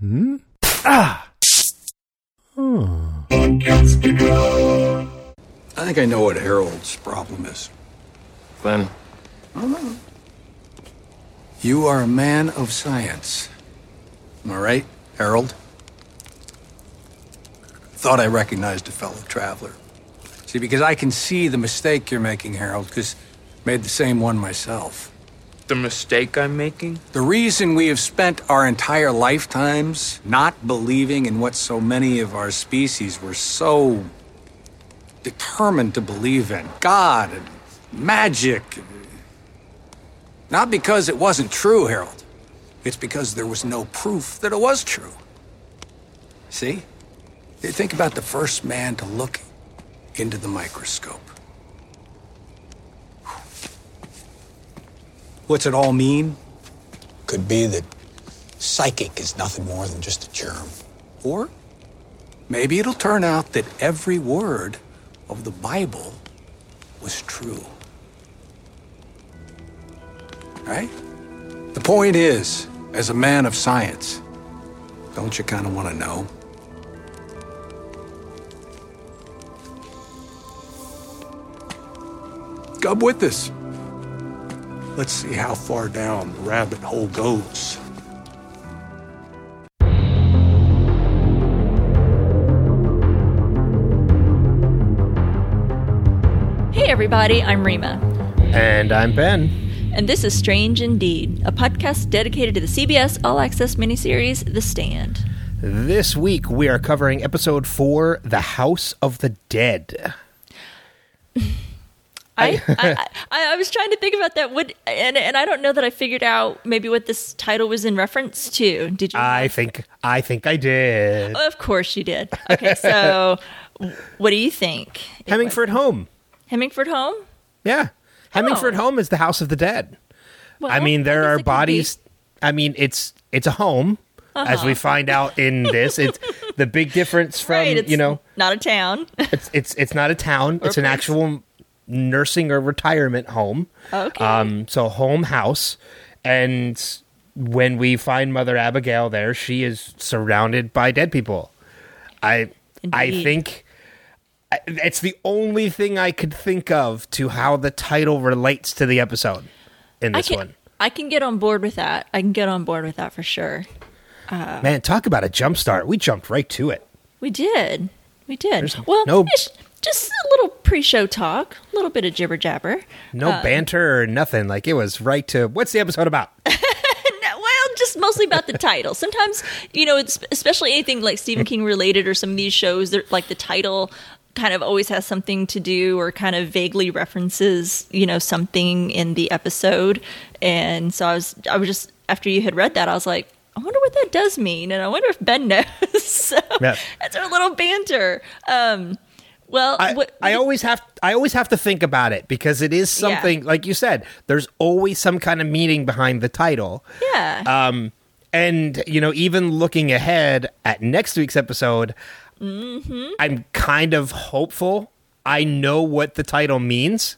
Hmm? Ah! I think I know what Harold's problem is. Glen, You are a man of science. Am I right, Harold? Thought I recognized a fellow traveler. See, because I can see the mistake you're making, Harold, because made the same one myself. The mistake I'm making? The reason we have spent our entire lifetimes not believing in what so many of our species were so determined to believe in God and magic. Not because it wasn't true, Harold. It's because there was no proof that it was true. See? Think about the first man to look into the microscope. What's it all mean? Could be that psychic is nothing more than just a germ. Or maybe it'll turn out that every word of the Bible was true. Right? The point is, as a man of science, don't you kind of want to know? Come with us. Let's see how far down the rabbit hole goes. Hey everybody, I'm Rima, And I'm Ben. and this is Strange Indeed, a podcast dedicated to the CBS All Access miniseries The Stand. This week we are covering episode four The House of the Dead. I, I, I, I was trying to think about that. What and and I don't know that I figured out maybe what this title was in reference to. Did you? I think I think I did. Of course you did. Okay, so what do you think? Hemingford Home. Hemingford Home. Yeah. Hemingford Oh. Home is the House of the Dead. Well, I mean, there it are bodies. I mean, it's it's a home, as Uh-huh. we find out in this. It's the big difference from right, it's you know, not a town. it's it's it's not a town. Or it's an place. actual nursing or retirement home. Okay. Um, so home house, and when we find Mother Abigail there, she is surrounded by dead people. I I think it's the only thing I could think of to how the title relates to the episode in I this can one. I can get on board with that. I can get on board with that for sure. Man, talk about a jump start. We jumped right to it. We did. We did. There's well, no- just a little pre-show talk, a little bit of jibber jabber. No banter or nothing. Like it was right to what's the episode about? No, well, just mostly about the title. Sometimes, you know, it's especially anything like Stephen King related or some of these shows, like the title kind of always has something to do or kind of vaguely references, you know, something in the episode. And so I was, I was just after you had read that, I was like. I wonder what that does mean, and I wonder if Ben knows. so Yeah. that's our little banter. Um, well, I, what, I always have I always have to think about it because it is Yeah. something like you said. There's always some kind of meaning behind the title. yeah, Um, and you know, even looking ahead at next week's episode, Mm-hmm. I'm kind of hopeful. I know what the title means,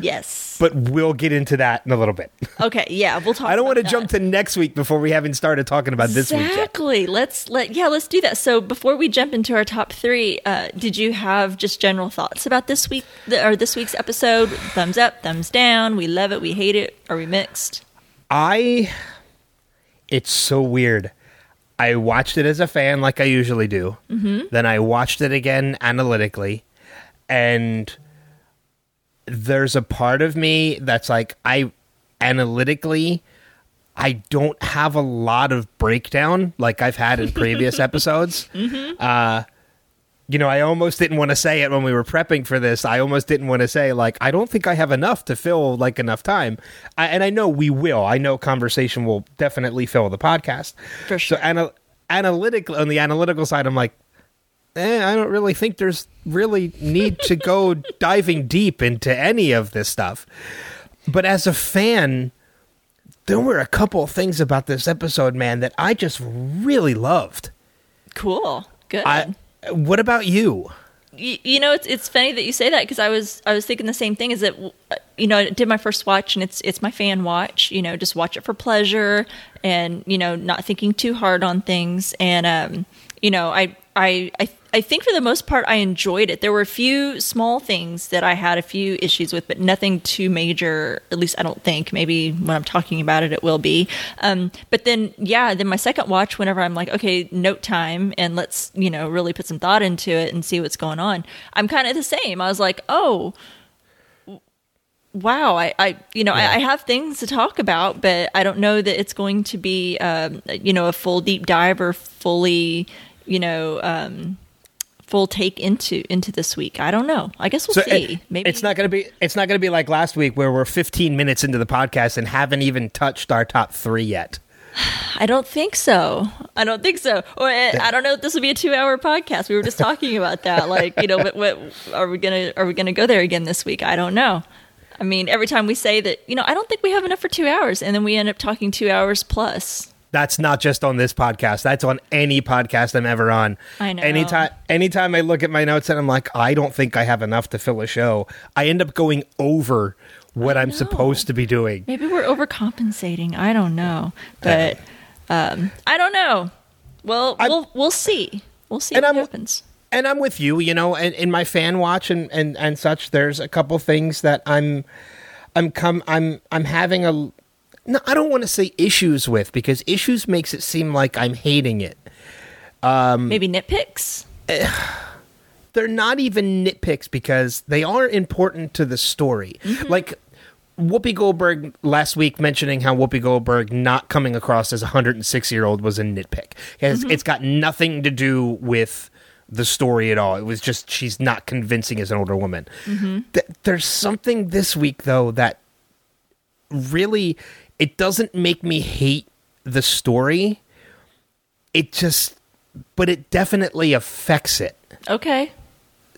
yes. but we'll get into that in a little bit. Okay, yeah, we'll talk. I don't want to jump to next week before we haven't started talking about this week. Exactly. Let's let yeah, let's do that. So before we jump into our top three, uh, did you have just general thoughts about this week or this week's episode? Thumbs up, thumbs down. We love it. We hate it. Are we mixed? I it's so weird. I watched it as a fan like I usually do. Mm-hmm. Then I watched it again analytically and there's a part of me that's like I analytically I don't have a lot of breakdown like I've had in previous episodes. Uh you know, I almost didn't want to say it when we were prepping for this. I almost didn't want to say like I don't think I have enough to fill like enough time. I, and I know we will. I know conversation will definitely fill the podcast. For sure. So ana- analytical on the analytical side, I'm like, eh, I don't really think there's really need to go diving deep into any of this stuff. But as a fan, there were a couple of things about this episode, man, that I just really loved. Cool. Good. I, what about you? you, you know, it's it's funny that you say that because I was I was thinking the same thing. Is that you know, I did my first watch, and it's it's my fan watch. You know, just watch it for pleasure, and you know, not thinking too hard on things. And um, you know, I I I I think for the most part I enjoyed it. There were a few small things that I had a few issues with, but nothing too major. At least I don't think. Maybe when I'm talking about it, it will be. Um, but then, yeah, then my second watch, whenever I'm like, okay, note time, and let's you know really put some thought into it and see what's going on. I'm kind of the same. I was like, oh. Wow, I, I you know, Yeah. I, I have things to talk about, but I don't know that it's going to be, um, you know, a full deep dive or fully, you know, um, full take into into this week. I don't know. I guess we'll So see. it- Maybe it's not going to be it's not to be like last week where we're 15 minutes into the podcast and haven't even touched our top 3 yet. I don't think so. I don't think so. Or uh, I don't know if this will be a two-hour podcast. We were just talking about that. Like, you know, what, what are we gonna are we gonna go there again this week? I don't know. I mean, every time we say that, you know, I don't think we have enough for two hours, and then we end up talking two hours plus. That's not just on this podcast. That's on any podcast I'm ever on. I know. Anytime anytime I look at my notes and I'm like, I don't think I have enough to fill a show, I end up going over what I'm supposed to be doing. Maybe we're overcompensating. I don't know, but um, I don't know. Well, I- we'll we'll see. We'll see And what I'm- happens. and I'm with you, you know, and in my fan watch and, and, and such, there's a couple things that I'm I'm come I'm I'm having a no, I don't want to say issues with because issues makes it seem like I'm hating it. Um, Maybe nitpicks. They're not even nitpicks because they are important to the story. Mm-hmm. Like Whoopi Goldberg last week mentioning how Whoopi Goldberg not coming across as a 106 year old was a nitpick. It's, mm-hmm. it's got nothing to do with the story at all. It was just she's not convincing as an older woman. Mm-hmm. Th- there's something this week though that really it doesn't make me hate the story. It just but it definitely affects it Okay.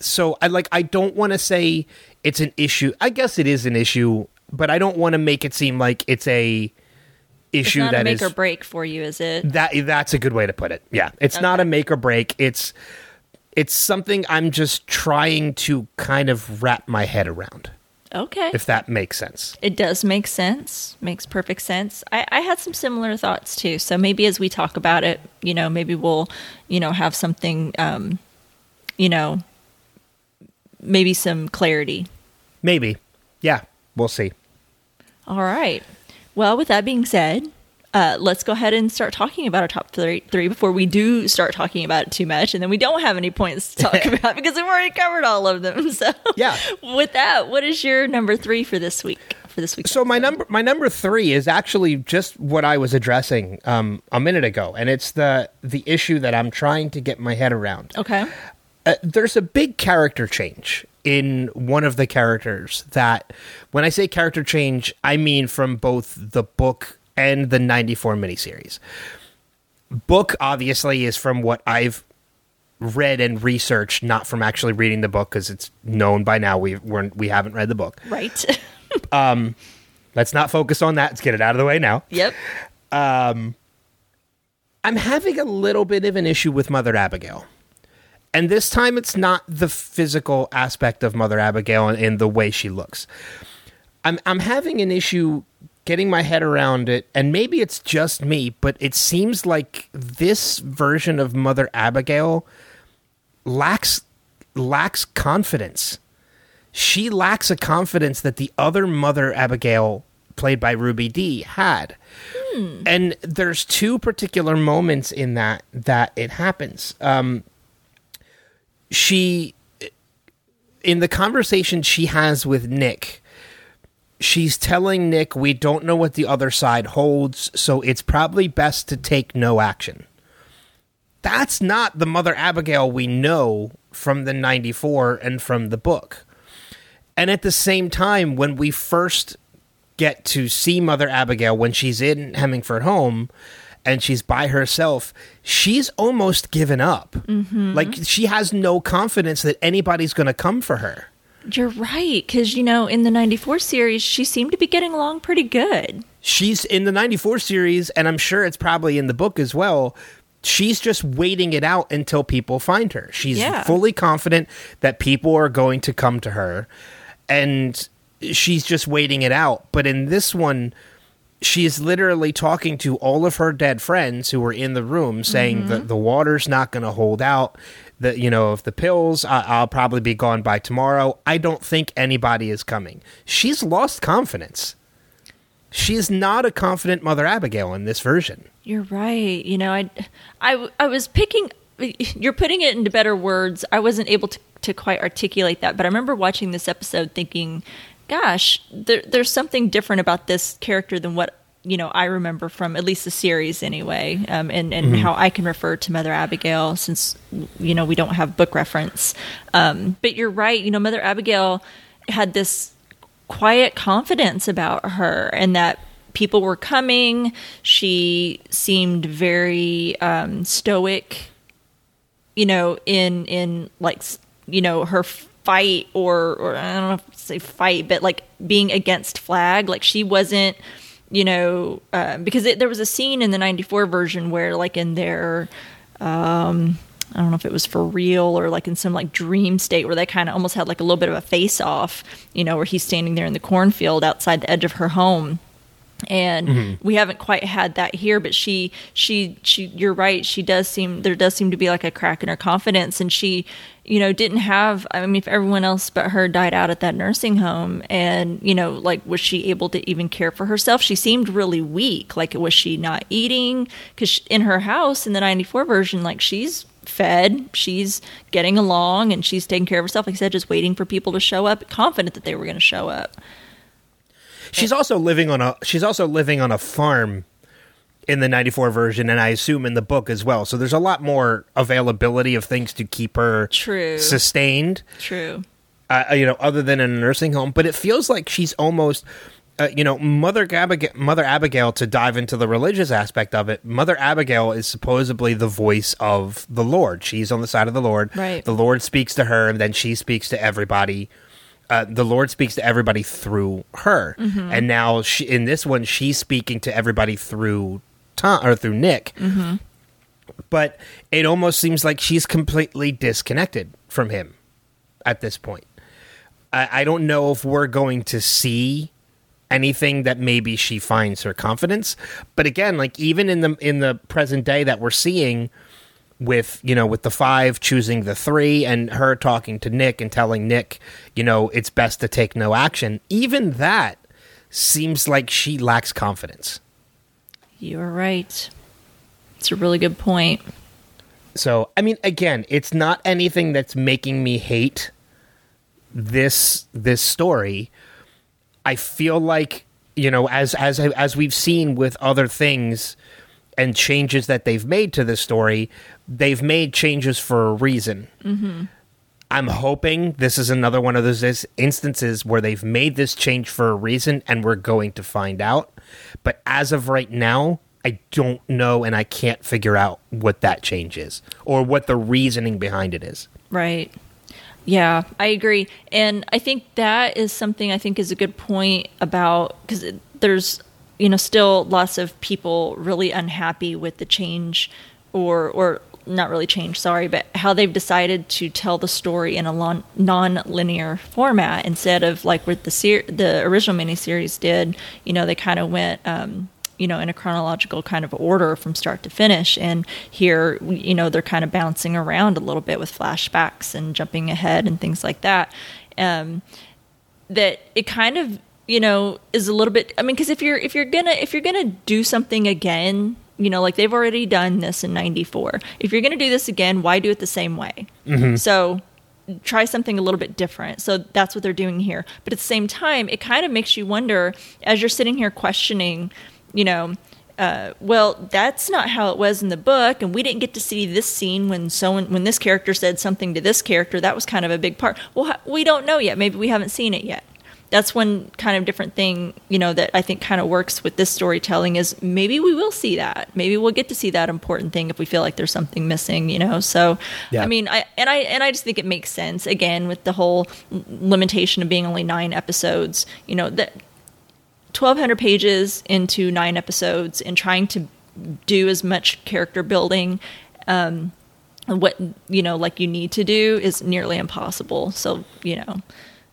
so I like I don't want to say it's an issue. I guess it is an issue, but I don't want to make it seem like it's a It's issue a that make is or break for you, is it? that that's a good way to put it. Yeah, it's not a make or break. It's it's something I'm just trying to kind of wrap my head around, Okay. if that makes sense. It does make sense. Makes perfect sense. I, I had some similar thoughts too. So maybe as we talk about it, you know, maybe we'll, you know, have something, um, you know, maybe some clarity. Maybe. Yeah, we'll see. All right. Well, with that being said, uh, let's go ahead and start talking about our top three, three before we do start talking about it too much, and then we don't have any points to talk about because we've already covered all of them. So, Yeah. With that, what is your number three for this week? For this week. So my number my number three is actually just what I was addressing um, a minute ago, and it's the the issue that I'm trying to get my head around. Okay. uh, there's a big character change in one of the characters that when I say character change, I mean from both the book and the 94 miniseries. Book obviously is from what I've read and researched, not from actually reading the book because it's known by now we we're, we haven't read the book. Right. Um, let's not focus on that. Let's get it out of the way now. yep. Um, I'm having a little bit of an issue with Mother Abigail. And this time it's not the physical aspect of Mother Abigail and, and the way she looks. I'm I'm having an issue getting my head around it, and maybe it's just me, but it seems like this version of Mother Abigail lacks lacks confidence. She lacks a confidence that the other Mother Abigail, played by Ruby Dee, had. And there's two particular moments in that that it happens. Um, she, in the conversation she has with Nick, she's telling Nick, "We don't know what the other side holds, so it's probably best to take no action." That's not the Mother Abigail we know from the 94 and from the book. And at the same time, when we first get to see Mother Abigail when she's in Hemingford home and she's by herself, she's almost given up. Mm-hmm. Like she has no confidence that anybody's going to come for her. You're right. Because, you know, in the 94 series, she seemed to be getting along pretty good. She's in the 94 series, and I'm sure it's probably in the book as well. She's just waiting it out until people find her. She's Yeah. fully confident that people are going to come to her. And she's just waiting it out. But in this one, she's literally talking to all of her dead friends who were in the room, saying mm-hmm. that the water's not going to hold out. That you know, of the pills, I- I'll probably be gone by tomorrow. I don't think anybody is coming. She's lost confidence. She is not a confident Mother Abigail in this version. You're right. You know, I, I, I was picking. You're putting it into better words. I wasn't able to, to quite articulate that, but I remember watching this episode thinking, "Gosh, there, there's something different about this character than what you know I remember from at least the series anyway, um, and and how I can refer to Mother Abigail since you know we don't have book reference. Um, but you're right. You know, Mother Abigail had this quiet confidence about her and that people were coming. She seemed very um, stoic, you know, in in like you know her fight or or I don't know if say fight, but like being against Flagg. Like she wasn't, you know, uh, because it, there was a scene in the '94 version where like in their um, I don't know if it was for real or like in some like dream state where they kind of almost had like a little bit of a face off, you know, where he's standing there in the cornfield outside the edge of her home. And mm-hmm. we haven't quite had that here, but she, she, she, you're right. She does seem, there does seem to be like a crack in her confidence. And she, you know, didn't have, I mean, if everyone else but her died out at that nursing home and, you know, like, was she able to even care for herself? She seemed really weak. Like, was she not eating? Because in her house in the 94 version, like, she's fed, she's getting along, and she's taking care of herself. Like I said, just waiting for people to show up, confident that they were going to show up. She's also living on a she's also living on a farm in the 94 version and I assume in the book as well. So there's a lot more availability of things to keep her True. sustained. True. uh, you know, other than in a nursing home. But it feels like she's almost, uh, you know, Mother Abigail, Mother Abigail. To dive into the religious aspect of it, Mother Abigail is supposedly the voice of the Lord. She's on the side of the Lord. Right. The Lord speaks to her, and then she speaks to everybody. Uh, the Lord speaks to everybody through her, and now she, in this one, she's speaking to everybody through Tom or through Nick. But it almost seems like she's completely disconnected from him at this point. I, I don't know if we're going to see anything that maybe she finds her confidence, but again, like even in the in the present day that we're seeing with you know with the five choosing the three and her talking to Nick and telling Nick you know it's best to take no action, even that seems like she lacks confidence. You're right. It's a really good point. So, I mean, again, it's not anything that's making me hate this this story. I feel like you know, as as as we've seen with other things and changes that they've made to this story, they've made changes for a reason. Mm-hmm. I'm hoping this is another one of those instances where they've made this change for a reason and we're going to find out. But as of right now, I don't know and I can't figure out what that change is or what the reasoning behind it is. Right. Yeah, I agree. And I think that is something I think is a good point about because there's, you know, still lots of people really unhappy with the change or, or not really change, sorry, but how they've decided to tell the story in a non-linear format instead of like what the ser- the original miniseries did. You know, they kind of went, um, you know, in a chronological kind of order from start to finish. And here, you know, they're kind of bouncing around a little bit with flashbacks and jumping ahead and things like that. Um, that it kind of, you know, is a little bit. I mean, because if you're if you're gonna if you're gonna do something again, you know, like they've already done this in '94. If you're gonna do this again, why do it the same way? So try something a little bit different. So that's what they're doing here. But at the same time, it kind of makes you wonder as you're sitting here questioning, you know, uh, well, that's not how it was in the book, and we didn't get to see this scene when so when this character said something to this character. That was kind of a big part. Well, we don't know yet. Maybe we haven't seen it yet. That's one kind of different thing, you know, that I think kind of works with this storytelling is maybe we will see that. Maybe we'll get to see that important thing if we feel like there's something missing, you know. So, Yeah. I mean, I and I and I just think it makes sense again with the whole limitation of being only nine episodes. You know that 1200 pages into nine episodes and trying to do as much character building um, what you know like you need to do is nearly impossible so you know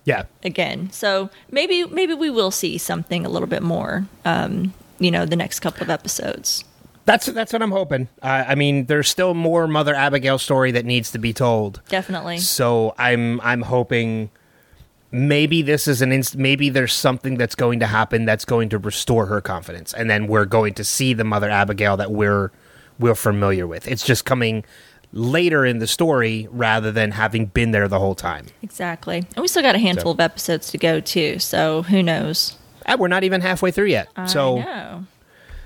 Yeah. again. So maybe maybe we will see something a little bit more. Um, you know, the next couple of episodes. That's that's what I'm hoping. Uh, I mean, there's still more Mother Abigail story that needs to be told. Definitely. So I'm I'm hoping maybe this is an inst- maybe there's something that's going to happen that's going to restore her confidence, and then we're going to see the Mother Abigail that we're we're familiar with. It's just coming later in the story rather than having been there the whole time. Exactly. And we still got a handful So- of episodes to go too. So who knows? And we're not even halfway through yet. so know.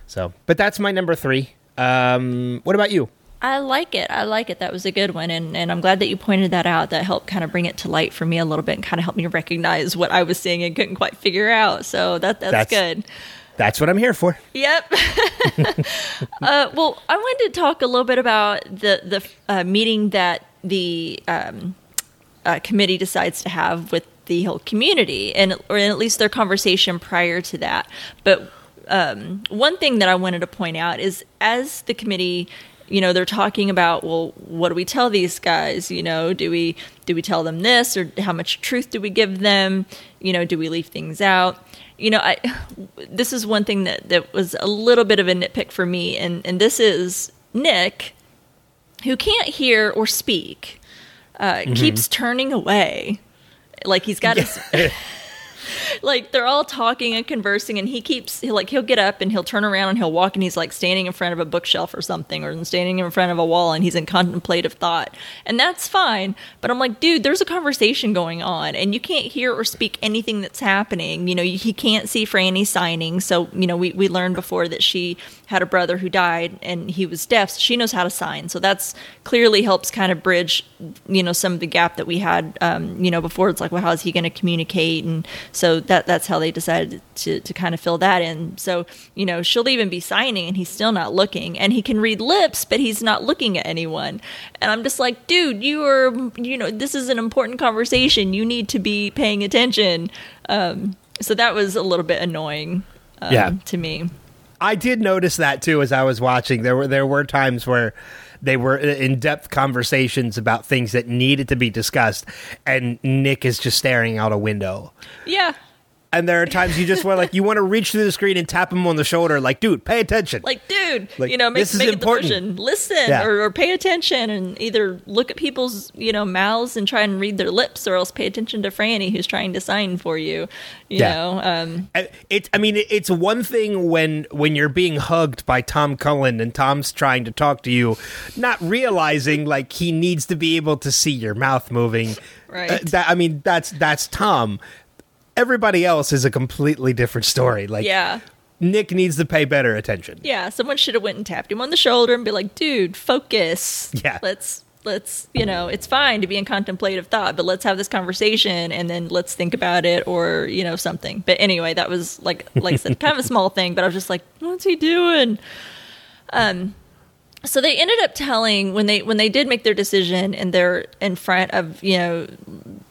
so, but that's my number three. Um, what about you? I like it. I like it. That was a good one, and and I'm glad that you pointed that out. That helped kind of bring it to light for me a little bit, and kind of helped me recognize what I was seeing and couldn't quite figure out. So that that's, That's- good. That's what I'm here for. Yep. uh, well, I wanted to talk a little bit about the the uh, meeting that the um, uh, committee decides to have with the whole community, and or at least their conversation prior to that. But um, one thing that I wanted to point out is as the committee you know they're talking about well what do we tell these guys? You know do we do we tell them this or how much truth do we give them? You know do we leave things out? You know i this is one thing that that was a little bit of a nitpick for me and and this is nick who can't hear or speak uh, keeps turning away. Like he's got his like they're all talking and conversing and he keeps he'll, like he'll get up and he'll turn around and he'll walk and he's like standing in front of a bookshelf or something or standing in front of a wall and he's in contemplative thought. And that's fine but i'm like dude there's a conversation going on and you can't hear or speak anything that's happening. You know he can't see Frannie signing so you know we, we learned before that she had a brother who died and he was deaf so she knows how to sign. So that's clearly helps kind of bridge you know some of the gap that we had um, you know before. It's like well how's he going to communicate? And so that that's how they decided to, to kind of fill that in. So you know she'll even be signing and he's still not looking. And he can read lips but he's not looking at anyone. And i'm just like dude you are you know this is an important conversation. You need to be paying attention. Um, so that was a little bit annoying um, Yeah. to me I did notice that too as I was watching. There were there were times where they were uh, in depth conversations about things that needed to be discussed, and Nick is just staring out a window. yeah And there are times you just want like you want to reach through the screen and tap him on the shoulder, like, dude, pay attention. like dude Like, you know make, this is make a important. listen Yeah. or, or pay attention and either look at people's you know mouths and try and read their lips or else pay attention to Frannie who's trying to sign for you you Yeah. know um And It. I mean, it's one thing when when you're being hugged by Tom Cullen and Tom's trying to talk to you, not realizing like he needs to be able to see your mouth moving. Right. Uh, that I mean, that's that's Tom. Everybody else is a completely different story. Like, yeah Nick needs to pay better attention. yeah someone should have went and tapped him on the shoulder and be like dude focus Yeah. let's let's you know it's fine to be in contemplative thought but let's have this conversation and then let's think about it or you know something but anyway that was like like i said kind of a small thing but i was just like what's he doing um so they ended up telling when they when they did make their decision and they're in front of you know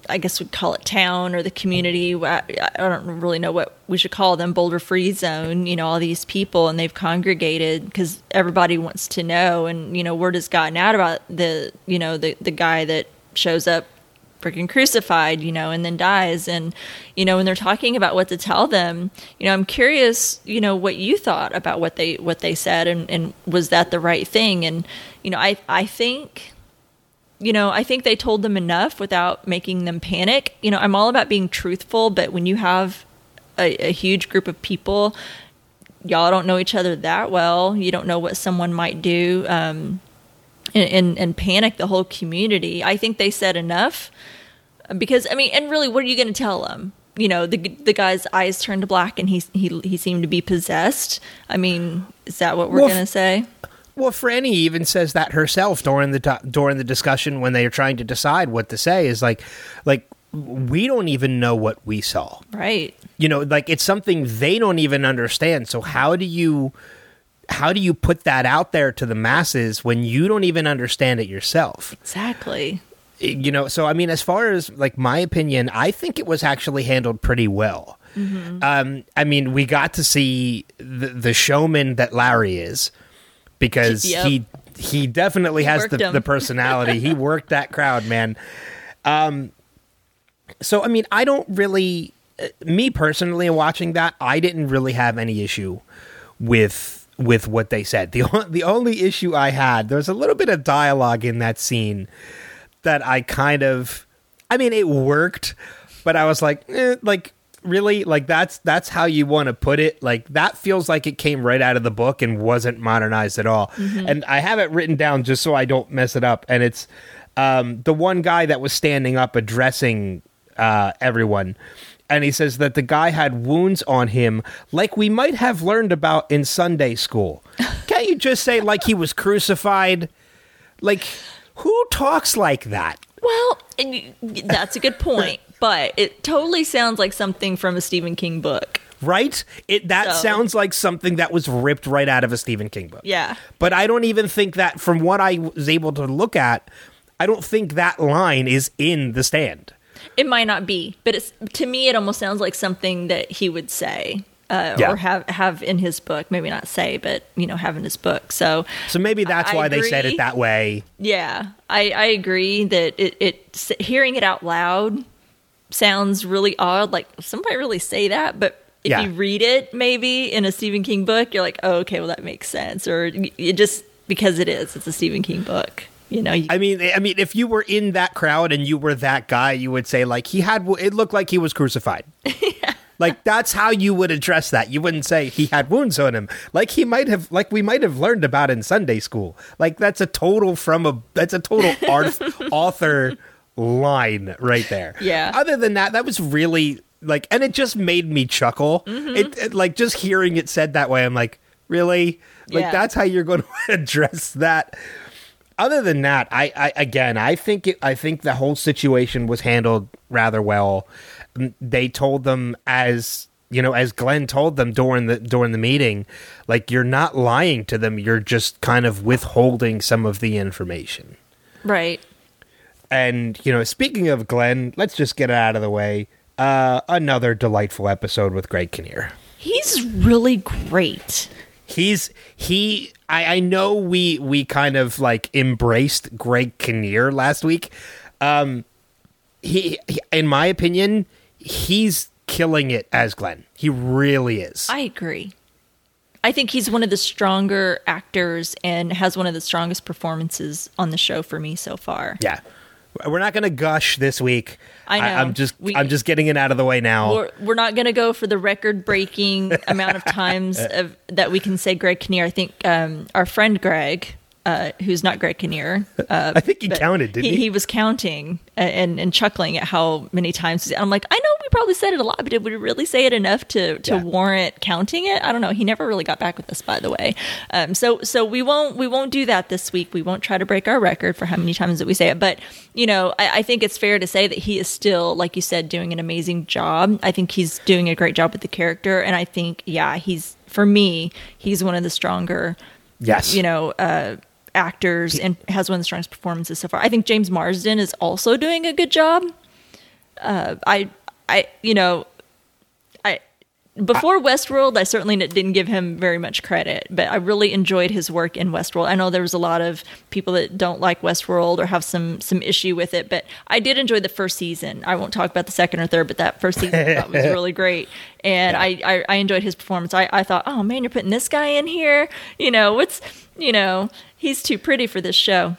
i guess we'd call it town or the community mm-hmm. i I don't really know what we should call them boulder free zone you know all these people and they've congregated because everybody wants to know and you know word has gotten out about the you know the the guy that shows up freaking crucified, you know, and then dies. And, you know, when they're talking about what to tell them, you know, I'm curious, you know, what you thought about what they what they said and, and was that the right thing? And, you know, I I think you know, I think they told them enough without making them panic. You know, I'm all about being truthful, but when you have a, a huge group of people, y'all don't know each other that well. You don't know what someone might do. Um, and, and, and panic the whole community. I think they said enough because I mean, and really, what are you going to tell them? You know, the the guy's eyes turned to black and he he he seemed to be possessed. I mean, is that what we're Well, going to say? Well, Frannie even says that herself during the during the discussion when they are trying to decide what to say. Is like, like we don't even know what we saw. Right. You know, like it's something they don't even understand. So how do you how do you put that out there to the masses when you don't even understand it yourself? Exactly. You know, so I mean, as far as like my opinion, I think it was actually handled pretty well. Um, I mean, we got to see the, the showman that Larry is because Yep. he he definitely has the, him. the personality. he worked that crowd, man. Um, so I mean, I don't really, uh, me personally, watching that, I didn't really have any issue with with what they said. the o- The only issue I had, there's a little bit of dialogue in that scene that I kind of, I mean, it worked, but I was like, eh, like really, like that's that's how you want to put it. Like that feels like it came right out of the book and wasn't modernized at all. And I have it written down just so I don't mess it up. And it's um, the one guy that was standing up addressing uh, everyone. And he says that the guy had wounds on him, like we might have learned about in Sunday school. Can't you just say, like he was crucified? Like, who talks like that? Well, and that's a good point, but it totally sounds like something from a Stephen King book. Right? It that So- sounds like something that was ripped right out of a Stephen King book. Yeah. But I don't even think that from what I was able to look at, I don't think that line is in the stand. It might not be, but it's to me it almost sounds like something that he would say. Uh, Yeah. or have have in his book, maybe not say, but you know, have in his book. So So maybe that's I why they said it that way. Yeah, I, I agree that it, it hearing it out loud sounds really odd. Like somebody really say that, but if Yeah. you read it maybe in a Stephen King book, you're like, oh, okay, well that makes sense. Or it just because it is, it's a Stephen King book. You know, you, I mean, I mean, if you were in that crowd and you were that guy, you would say like he had. It looked like he was crucified. Like that's how you would address that. You wouldn't say he had wounds on him, like he might have, like we might have learned about in Sunday school. Like that's a total from a that's a total art author line right there. Yeah. Other than that, that was really like, and it just made me chuckle. Mm-hmm. It, it like just hearing it said that way. I'm like, really? Like Yeah. that's how you're going to address that other than that, I, I again, I think it, I think the whole situation was handled rather well. Mm, They told them as you know, as Glen told them during the during the meeting, like you're not lying to them, you're just kind of withholding some of the information. right. And you know, speaking of Glen, let's just get it out of the way. Uh, another delightful episode with Greg Kinnear. He's really great. He's he I, I know we we kind of like embraced Greg Kinnear last week. Um he, he in my opinion, he's killing it as Glen. He really is. I agree. I think he's one of the stronger actors and has one of the strongest performances on the show for me so far. yeah. We're not going to gush this week. I know. I, am just We- I'm just getting it out of the way now. We're, we're not going to go for the record breaking amount of times of, that we can say Greg Kinnear. I think um, our friend Greg, uh, who's not Greg Kinnear, uh, I think he counted, didn't he? he? was counting and, and chuckling at how many times. I'm like, I know we probably said it a lot, but did we really say it enough to, to Yeah. warrant counting it? I don't know. He never really got back with us, by the way. Um, so so we won't we won't do that this week. We won't try to break our record for how many times that we say it. But you know, I, I think it's fair to say that he is still, like you said, doing an amazing job. I think he's doing a great job with the character, and I think yeah, he's for me, he's one of the stronger yes. you know, uh, actors and has one of the strongest performances so far. I think James Marsden is also doing a good job. Uh, I, I, you know, I before Westworld, I certainly didn't give him very much credit, but I really enjoyed his work in Westworld. I know there was a lot of people that don't like Westworld or have some some issue with it, but I did enjoy the first season. I won't talk about the second or third, but that first season I was really great, and I, I I enjoyed his performance. I I thought, oh man, you're putting this guy in here. You know what's you know he's too pretty for this show.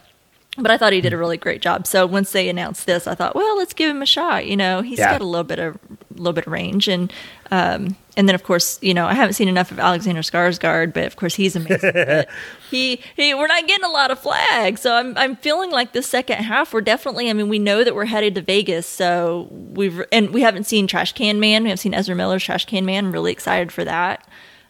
But I thought he did a really great job. So once they announced this, I thought, well, let's give him a shot. You know, he's Yeah. got a little bit of a little bit of range, and um, and then of course, you know, I haven't seen enough of Alexander Skarsgård, but of course he's amazing. He he, we're not getting a lot of flags, so I'm I'm feeling like the second half we're definitely. I mean, we know that we're headed to Vegas, so we've and we haven't seen Trash Can Man. We haven't seen Ezra Miller's Trash Can Man. I'm really excited for that.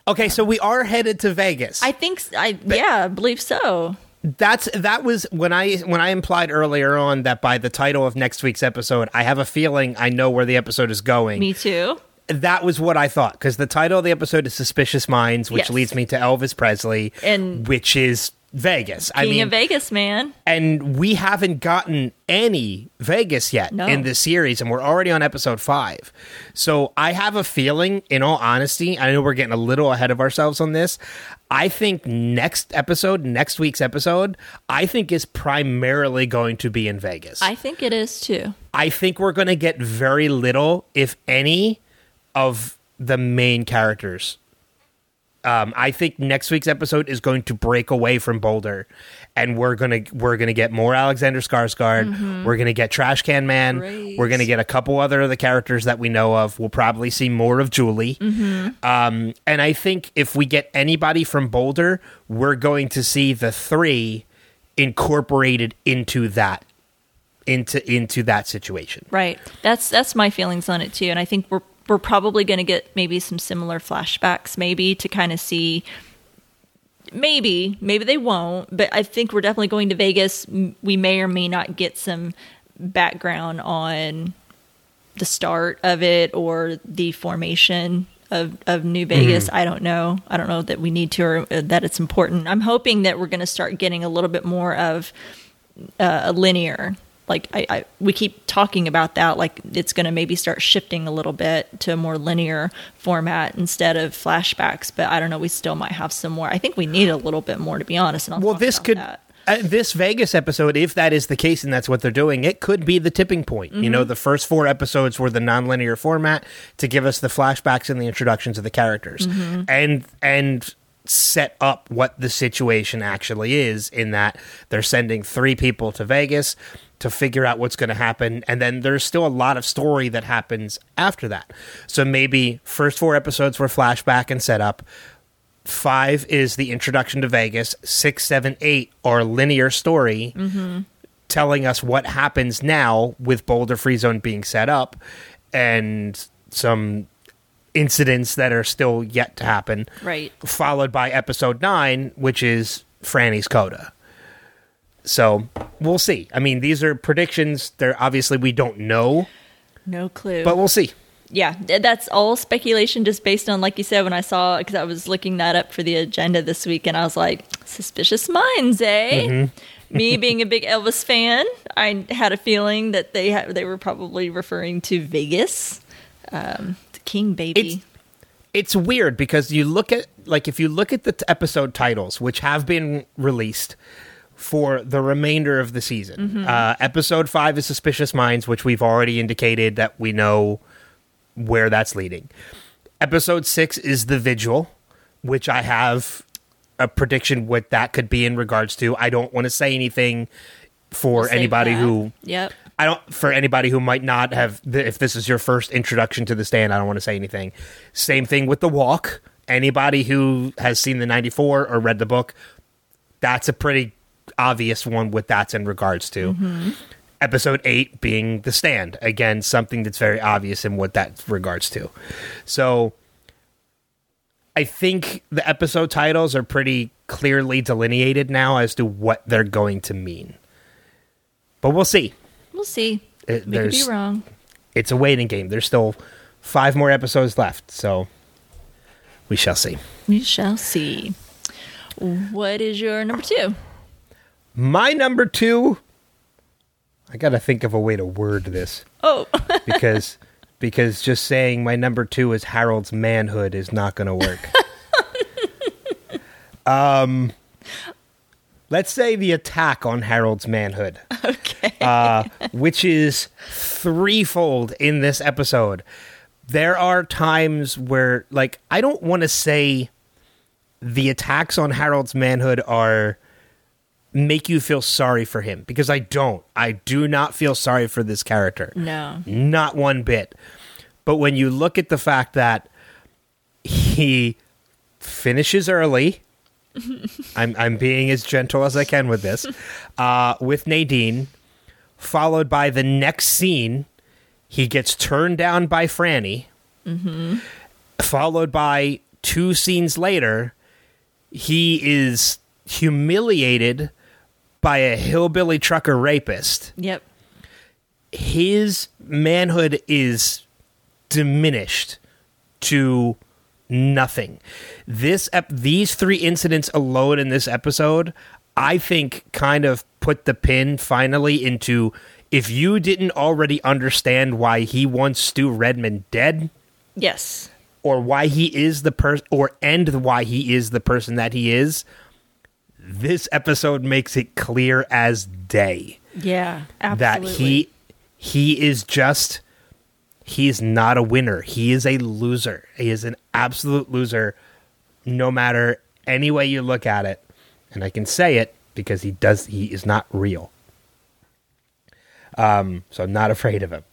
Okay, so we are headed to Vegas. I think I yeah, I believe so. That's that was when I when I implied earlier on that by the title of next week's episode, I have a feeling I know where the episode is going. Me too. that was what I thought because the title of the episode is "Suspicious Minds," which Yes. leads me to Elvis Presley, And- which is Vegas. I mean, of Vegas, man. and we haven't gotten any Vegas yet No. in this series, and we're already on episode five. So I have a feeling, in all honesty, I know we're getting a little ahead of ourselves on this. I think next episode, next week's episode, I think is primarily going to be in Vegas. I think it is too. I think we're going to get very little, if any, of the main characters. Um, I think next week's episode is going to break away from Boulder, and we're gonna we're gonna get more Alexander Skarsgård. We're gonna get Trash Can Man. Great. We're gonna get a couple other of the characters that we know of. We'll probably see more of Julie. Um, and I think if we get anybody from Boulder, we're going to see the three incorporated into that into into that situation. Right. That's that's my feelings on it too, and I think we're we're probably going to get maybe some similar flashbacks, maybe to kind of see. Maybe, maybe they won't, but I think we're definitely going to Vegas. We may or may not get some background on the start of it or the formation of, of New Vegas. I don't know. I don't know that we need to or uh, that it's important. I'm hoping that we're going to start getting a little bit more of uh, a linear. Like I, I, we keep talking about that. Like it's going to maybe start shifting a little bit to a more linear format instead of flashbacks. But I don't know. We still might have some more. I think we need a little bit more, to be honest. And I'll Well, this could that. uh, this Vegas episode, if that is the case and that's what they're doing, it could be the tipping point. You Mm-hmm. know, the first four episodes were the nonlinear format to give us the flashbacks and the introductions of the characters, Mm-hmm. and and set up what the situation actually is. In that they're sending three people to Vegas to figure out what's going to happen, and then there's still a lot of story that happens after that. So maybe first four episodes were flashback and setup five is the introduction to Vegas. Six, seven, eight are linear story, mm-hmm. telling us what happens now with Boulder Free Zone being set up, and some incidents that are still yet to happen. Right. Followed by episode nine, which is Frannie's coda. So we'll see. I mean, these are predictions. They're obviously we don't know, No clue. but we'll see. yeah, that's all speculation, just based on, like you said, when I saw, because I was looking that up for the agenda this week, and I was like, suspicious minds, eh? Mm-hmm. Me being a big Elvis fan, I had a feeling that they ha- they were probably referring to Vegas, um, the King Baby. It's- it's weird because you look at like if you look at the t- episode titles which have been released for the remainder of the season uh, episode 5 is suspicious minds which we've already indicated that we know where that's leading episode 6 is the vigil which i have a prediction what that could be in regards to i don't want to say anything for We'll anybody who Yep. I don't for anybody who might not have if this is your first introduction to the stand, I don't want to say anything. Same thing with the walk. Anybody who has seen the 94 or read the book, that's a pretty obvious one what that's in regards to. Mm-hmm. Episode 8 being the stand. Again, something that's very obvious in what that regards to. So I think the episode titles are pretty clearly delineated now as to what they're going to mean. But we'll see We'll see. It- we could be wrong. it's a waiting game. There's still five more episodes left, so we shall see. We shall see. What is your number two? My number two. I gotta think of a way to word this Oh, because because just saying my number two is Harold's manhood is not gonna work. um, let's say the attack on Harold's manhood. okay. uh, which is threefold in this episode. There are times where, like, I don't want to say the attacks on Harold's manhood are make you feel sorry for him because I don't. I do not feel sorry for this character. no. Not one bit. But when you look at the fact that he finishes early, I'm I'm being as gentle as I can with this, uh, with Nadine, followed by the next scene, he gets turned down by Frannie, followed by two scenes later, he is humiliated by a hillbilly trucker rapist Yep. his manhood is diminished to nothing. This ep- these three incidents alone in this episode, I think kind of put the pin finally into if you didn't already understand why he wants Stu Redman dead Yes. or why he is the person or and why he is the person that he is, this episode makes it clear as day Yeah. Absolutely. that he he is just he's not a winner. He is a loser. He is an absolute loser no matter any way you look at it. And I can say it because he does he is not real. Um so I'm not afraid of him.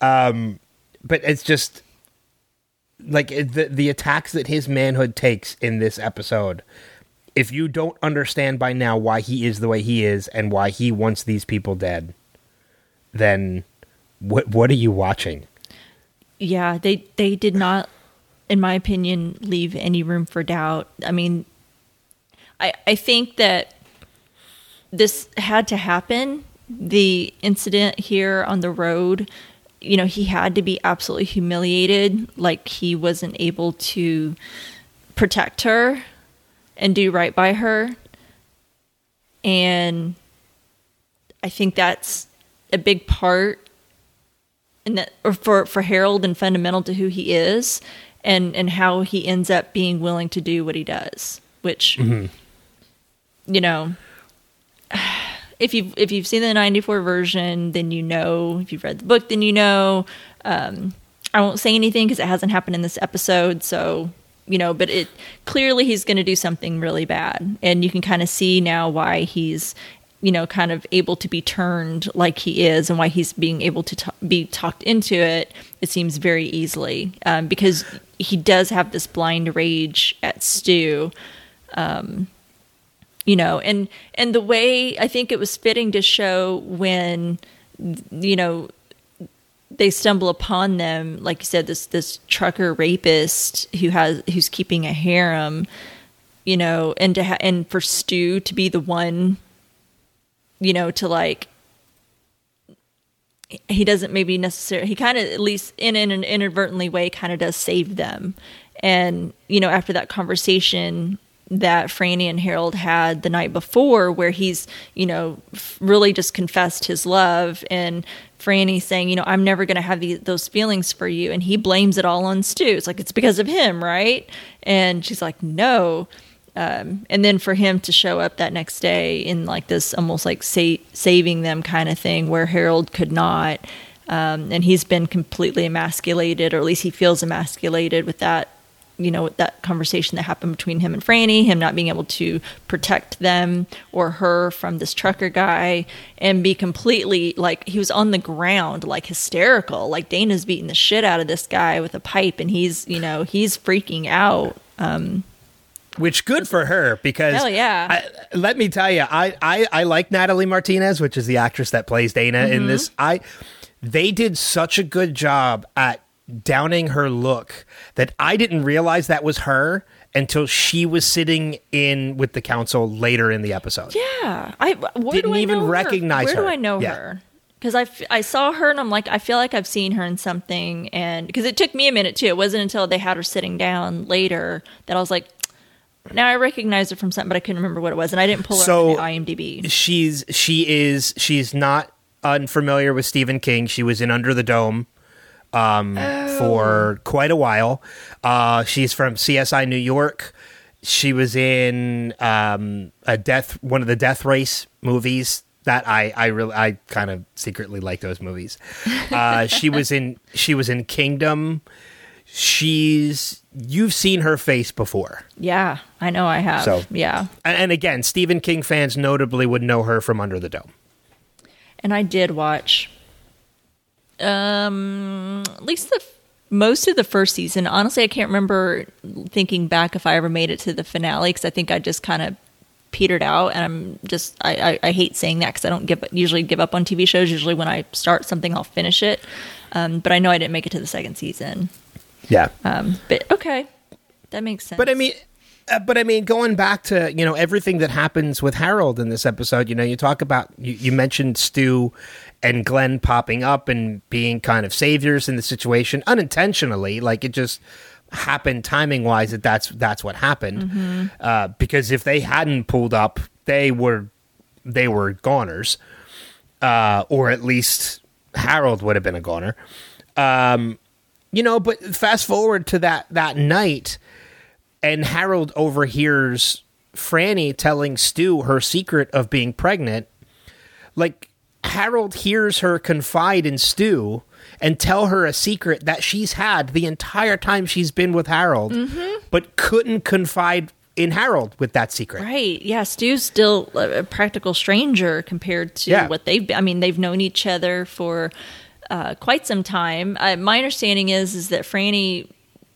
Um but it's just like the the attacks that his manhood takes in this episode if you don't understand by now why he is the way he is and why he wants these people dead, then what what are you watching? Yeah, they they did not, in my opinion, leave any room for doubt. I mean, I I think that this had to happen. The incident here on the road, you know, he had to be absolutely humiliated, like he wasn't able to protect her and do right by her. And I think that's a big part and that or for for Harold and fundamental to who he is and and how he ends up being willing to do what he does which you know if you've if you've seen the 94 version then you know if you've read the book then you know um I won't say anything because it hasn't happened in this episode so you know but it clearly he's going to do something really bad. And you can kind of see now why he's you know kind of able to be turned like he is and why he's being able to ta- be talked into it it seems very easily. Um, because he does have this blind rage at stu um, you know and and the way i think it was fitting to show when you know they stumble upon them like you said this this trucker rapist who has who's keeping a harem you know and to ha- and for stu to be the one you know to like he doesn't maybe necessarily he kind of at least in, in an inadvertently way kind of does save them. And you know after that conversation that Frannie and Harold had the night before where he's you know really just confessed his love and Frannie saying you know I'm never going to have these, those feelings for you and he blames it all on Stu. It's like it's because of him right? And she's like no. Um, and then for him to show up that next day in like this almost like sa- saving them kind of thing where Harold could not um, and he's been completely emasculated or at least he feels emasculated with that you know that conversation that happened between him and Frannie him not being able to protect them or her from this trucker guy and be completely like he was on the ground like hysterical like Dana's beating the shit out of this guy with a pipe and he's you know he's freaking out um Which good for her because Hell yeah. I, let me tell you, I, I I like Natalie Martinez, which is the actress that plays Dana Mm-hmm. in this. I they did such a good job at downing her look that I didn't realize that was her until she was sitting in with the council later in the episode. Yeah, I where Didn't do I even know her? recognize Where her. do I know Yeah. her? Because I, f- I saw her and I'm like I feel like I've seen her in something and because it took me a minute too. It wasn't until they had her sitting down later that I was like, now I recognize her from something, but I couldn't remember what it was, and I didn't pull her So- IMDb. She's she is she's not unfamiliar with Stephen King. She was in Under the Dome um, for quite a while. Uh, she's from CSI New York. She was in um, a death one of the Death Race movies that I I really I kind of secretly like those movies. Uh, she was in she was in Kingdom. She's you've seen her face before. Yeah, I know I have. So- yeah, And, and again, Stephen King fans notably would know her from Under the Dome. and I did watch, um, at least the most of the first season. Honestly, I can't remember thinking back if I ever made it to the finale because I think I just kind of petered out, and I'm just I, I, I hate saying that because I don't give usually give up on TV shows. Usually, when I start something, I'll finish it. Um, but I know I didn't make it to the second season. Yeah. Um, but okay, that makes sense. But I mean, uh, but I mean, going back to you know everything that happens with Harold in this episode, you know, you talk about you, you mentioned Stu and Glen popping up and being kind of saviors in the situation unintentionally, like it just happened timing wise that that's that's what happened. Uh, because if they hadn't pulled up, they were they were goners, uh, or at least Harold would have been a goner. Um, you know, but fast forward to that that night, and Harold overhears Frannie telling Stu her secret of being pregnant. Like Harold hears her confide in Stu and tell her a secret that she's had the entire time she's been with Harold, but couldn't confide in Harold with that secret. Right. Yeah. Stu's still a a practical stranger compared to Yeah. what they've been. I mean, they've known each other for uh, quite some time. Uh, my understanding is is that Frannie,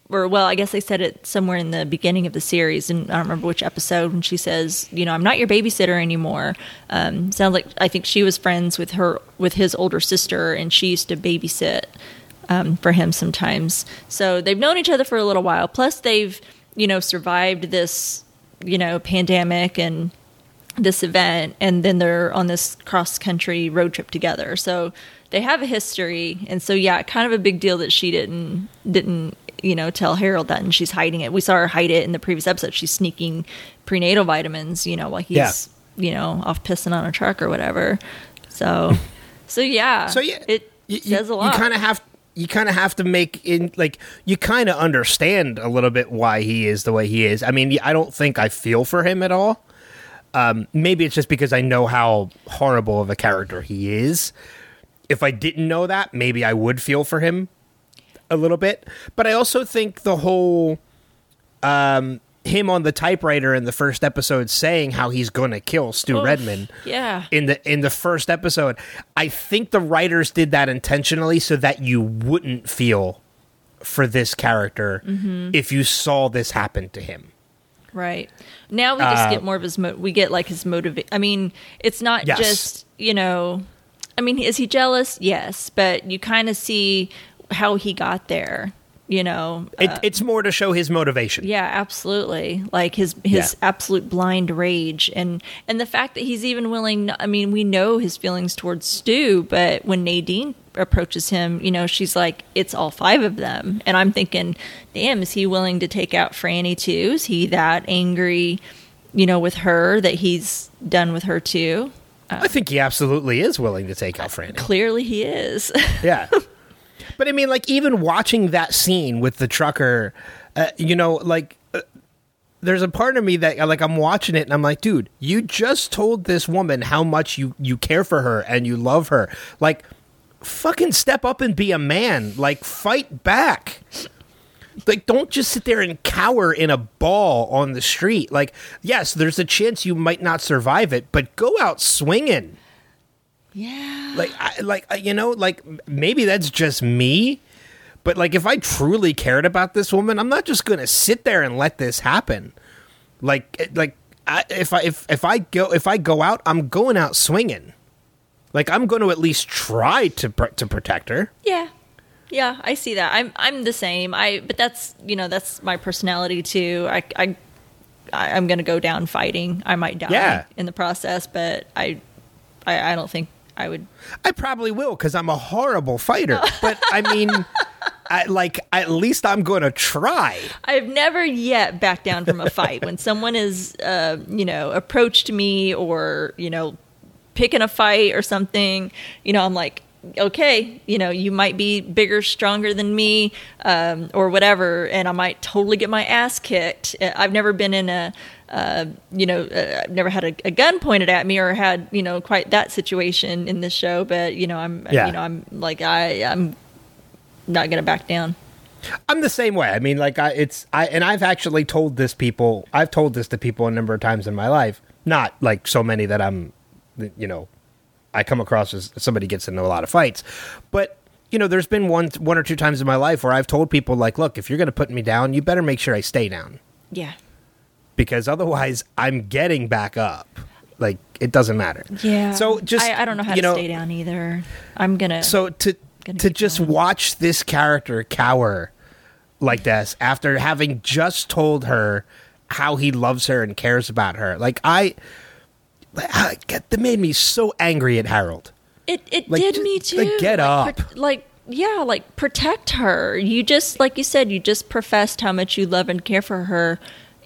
or well, I guess they said it somewhere in the beginning of the series, and I don't remember which episode when she says, you know, I'm not your babysitter anymore. Um, sounds like I think she was friends with her with his older sister, and she used to babysit um, for him sometimes. So they've known each other for a little while. Plus, they've you know survived this you know pandemic and this event, and then they're on this cross country road trip together. So they have a history, and so yeah, kind of a big deal that she didn't didn't you know tell Harold that, and she's hiding it. We saw her hide it in the previous episode. She's sneaking prenatal vitamins, you know, while he's Yeah. you know off pissing on a truck or whatever. So, so yeah, So yeah, it you, says a lot. You kind of have you kind of have to make in like you kind of understand a little bit why he is the way he is. I mean, I don't think I feel for him at all. Um, maybe it's just because I know how horrible of a character he is. If I didn't know that, maybe I would feel for him a little bit. But I also think the whole um, him on the typewriter in the first episode saying how he's going to kill Stu Oof, Redman yeah. in the in the first episode. I think the writers did that intentionally so that you wouldn't feel for this character Mm-hmm. if you saw this happen to him. Right. Now we just Uh, get more of his mo- we get like his motivate. I mean, it's not Yes. just, you know, I mean, is he jealous? Yes, but you kind of see how he got there, you know. It, Uh, it's more to show his motivation. yeah, absolutely. Like his his Yeah. absolute blind rage and and the fact that he's even willing I mean, we know his feelings towards Stu, but when Nadine approaches him, you know, she's like it's all five of them. And I'm thinking, damn, is he willing to take out Frannie too? Is he that angry, you know, with her that he's done with her too? I think he absolutely is willing to take out Frannie. Clearly he is. Yeah. but I mean, like, even watching that scene with the trucker, uh, you know, like, uh, there's a part of me that, like, I'm watching it and I'm like, dude, you just told this woman how much you, you care for her and you love her. Like, fucking step up and be a man. Like, fight back. Like, don't just sit there and cower in a ball on the street. Like, yes, there's a chance you might not survive it, but go out swinging yeah. like I, like uh, you know like maybe that's just me but like if i truly cared about this woman i'm not just gonna sit there and let this happen like like I, if i if, if i go if i go out i'm going out swinging like i'm going to at least try to pr- to protect her Yeah. Yeah, I see that. I'm I'm the same. I but that's you know that's my personality too. I I I- I'm gonna go down fighting. I might die Yeah. in the process, but I I, I don't think I would. i probably will because i'm a horrible fighter but i mean I, like at least i'm gonna try I've never yet backed down from a fight when someone has uh, you know approached me or you know picking a fight or something. You know, I'm like. Okay, you know, you might be bigger, stronger than me, um, or whatever, and I might totally get my ass kicked. Uh, I've never been in a, uh, you know, uh, I've never had a, a gun pointed at me or had, you know, quite that situation in this show. But you know, I'm, Yeah. you know, I'm like, I, I'm not gonna back down. I'm the same way. I mean, like I, it's I, and I've actually told this people. I've told this to people a number of times in my life. Not like so many that I'm, you know, I come across as somebody gets into a lot of fights, but you know, there's been one one or two times in my life where I've told people like, look, if you're going to put me down, you better make sure I stay down Yeah, because otherwise I'm getting back up. Like it doesn't matter. Yeah. So just I, I don't know how to know, stay down either. I'm gonna. so to Gonna to just going. watch this character cower like this after having just told her how he loves her and cares about her, like I, I get that made me so angry at Harold. it it like, did just- me too. like, get Like, up. pro- like yeah, like protect her. You just like you said, you just professed how much you love and care for her.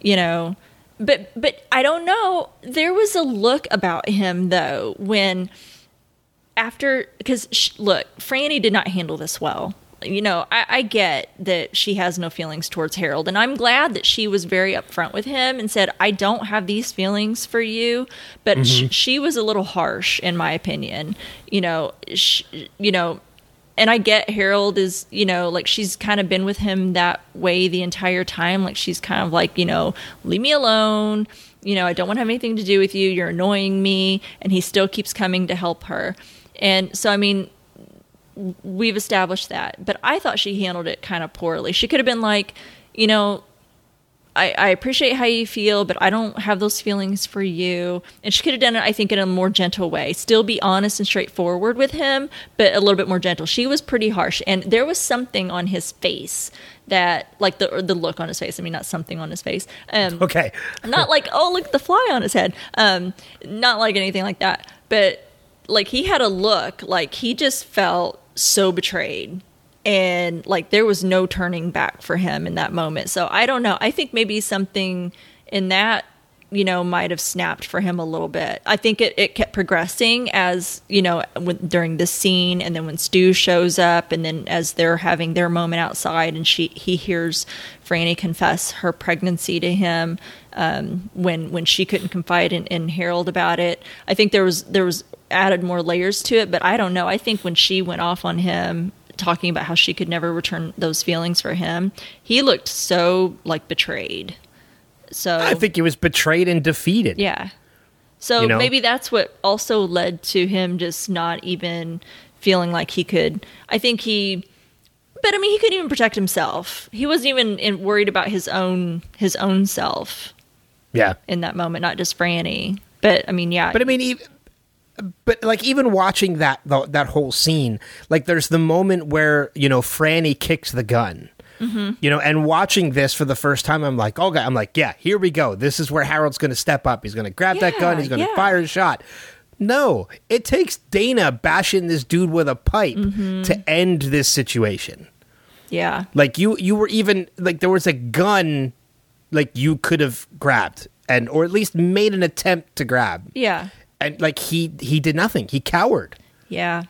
You know, but but I don't know. There was a look about him though when after because sh- look, Frannie did not handle this well. You know, I, I get that she has no feelings towards Harold, and I'm glad that she was very upfront with him and said, "I don't have these feelings for you." But sh- mm-hmm. she was a little harsh, in my opinion. You know, sh- you know, and I get Harold is, you know, like she's kind of been with him that way the entire time. Like she's kind of like, you know, leave me alone. You know, I don't want to have anything to do with you. You're annoying me. And he still keeps coming to help her. And so, I mean, we've established that. But I thought she handled it kind of poorly. She could have been like, you know, I, I appreciate how you feel, but I don't have those feelings for you. And she could have done it, I think, in a more gentle way. Still be honest and straightforward with him, but a little bit more gentle. She was pretty harsh, and there was something on his face that, like the the look on his face. I mean, not something on his face. Um, Okay. not like oh look the fly on his head um not like anything like that but like he had a look like he just felt so betrayed and like there was no turning back for him in that moment. So i don't know. I think maybe something in that you know might have snapped for him a little bit. I think it, it kept progressing as you know during this scene and then when stu shows up and then as they're having their moment outside and she he hears frannie confess her pregnancy to him um, when when she couldn't confide in, in harold about it. I think there was there was added more layers to it but i don't know. I think when she went off on him talking about how she could never return those feelings for him he looked so like betrayed so I think he was betrayed and defeated. yeah. So You know? maybe that's what also led to him just not even feeling like he could. I think he, but I mean, he couldn't even protect himself. He wasn't even in, worried about his own his own self Yeah. in that moment, not just Frannie. But I mean, yeah. But I mean, even, but like even watching that the, that whole scene, like there's the moment where you know Frannie kicks the gun. Mm-hmm. You know, and watching this for the first time, I'm like, okay, I'm like, yeah, here we go. This is where Harold's going to step up. He's going to grab that gun. He's going to yeah. fire a shot. No, it takes Dana bashing this dude with a pipe Mm-hmm. to end this situation. yeah. Like you, you were even like there was a gun, like you could have grabbed and or at least made an attempt to grab Yeah. And like he he did nothing. He cowered. Yeah.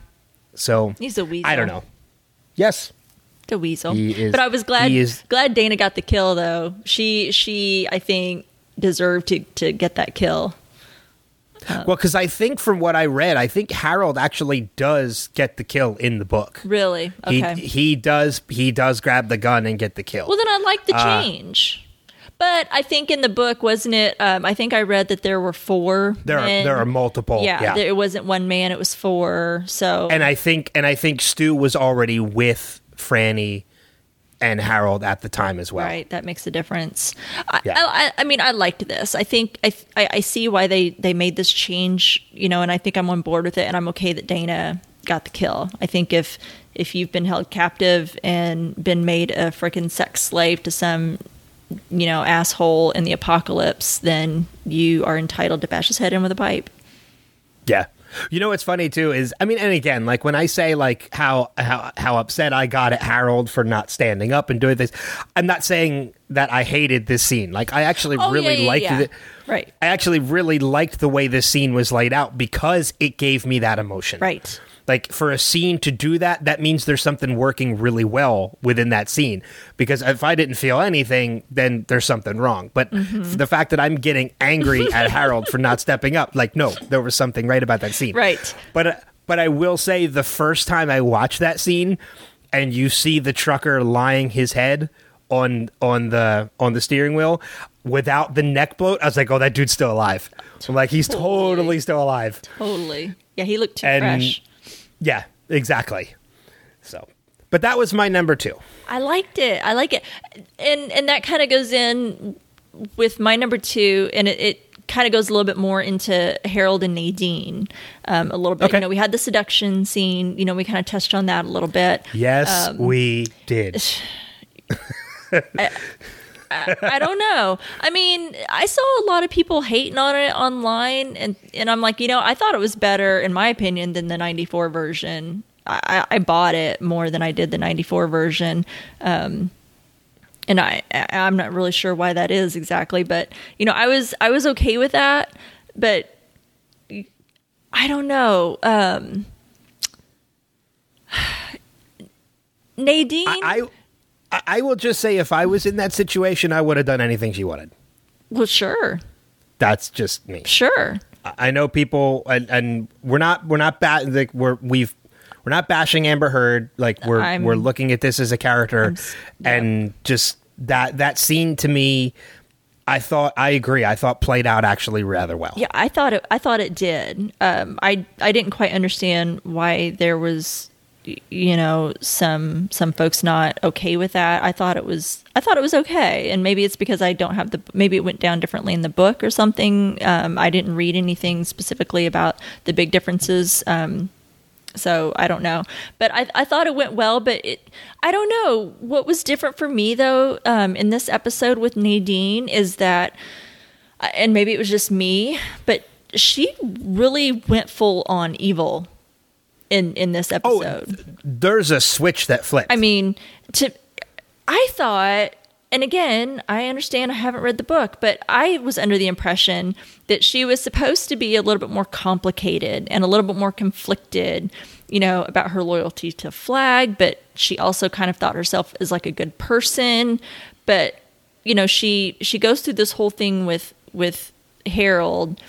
So He's a weasel. I don't know. Yes, The weasel. Is- but I was glad he is- glad Dana got the kill though. She she I think deserved to to get that kill. well, because I think from what I read, I think Harold actually does get the kill in the book. Really? Okay. He he does he does grab the gun and get the kill. Well, then I like the Uh, change. But I think in the book, wasn't it? Um, I think I read that there were four. there are men. there are multiple. Yeah, Yeah, there- it wasn't one man; it was four. So and I think and I think Stu was already with Frannie and Harold at the time as well. right, that makes a difference. I, Yeah. I, I- I mean, I liked this. I think I, I I see why they they made this change. You know, and I think I'm on board with it, and I'm okay that Dana got the kill. I think if if you've been held captive and been made a freaking sex slave to some you know asshole in the apocalypse, then you are entitled to bash his head in with a pipe. Yeah. You know what's funny too is I mean, and again, like when I say like how how how upset I got at Harold for not standing up and doing this, I'm not saying that I hated this scene. Like I actually Oh, really yeah, yeah, liked yeah. it. Right. I actually really liked the way this scene was laid out because it gave me that emotion. Right. Like for a scene to do that, that means there's something working really well within that scene. Because if I didn't feel anything, then there's something wrong. But Mm-hmm. the fact that I'm getting angry at Harold for not stepping up, like no, there was something right about that scene. Right. But uh, but I will say the first time I watched that scene, and you see the trucker lying his head on on the on the steering wheel without the neck bloat, I was like, oh, that dude's still alive. I'm like, he's totally still alive. Totally. Yeah, he looked too And- fresh. Yeah, exactly. So, but that was my number two. I liked it. I like it, and and that kind of goes in with my number two, and it, it kind of goes a little bit more into Harold and Nadine um, a little bit. Okay. You know, we had the seduction scene. You know, we kind of touched on that a little bit. Yes, Um, we did. I don't know. I mean, I saw a lot of people hating on it online, and and I'm like, you know, I thought it was better, in my opinion, than the '94 version. I, I I bought it more than I did the '94 version. Um, and I I'm not really sure why that is exactly, but you know, I was I was okay with that, but I don't know. Um Nadine I, I I will just say if I was in that situation, I would have done anything she wanted. well sure. That's just me. Sure. I I know people, and, and we're not we're not bat like we're we've we're not bashing Amber Heard. Like we're I'm- we're looking at this as a character, yeah. and just that that scene to me, I thought I agree. I thought played out actually rather well. Yeah, I thought it. I thought it did. Um, I I didn't quite understand why there was, you know, some some folks not okay with that. I thought it was. I thought it was okay, and maybe it's because I don't have the. Maybe it went down differently in the book or something. Um, I didn't read anything specifically about the big differences. Um, so I don't know, but I, I thought it went well. But it, I don't know what was different for me though. Um, in this episode with Nadine is that and maybe it was just me, but she really went full on evil in in this Oh, episode. there's a switch that flipped. I mean, to I thought and again, I understand I haven't read the book, but I was under the impression that she was supposed to be a little bit more complicated and a little bit more conflicted, you know, about her loyalty to Flagg, but she also kind of thought herself as like a good person, but you know, she she goes through this whole thing with with Harold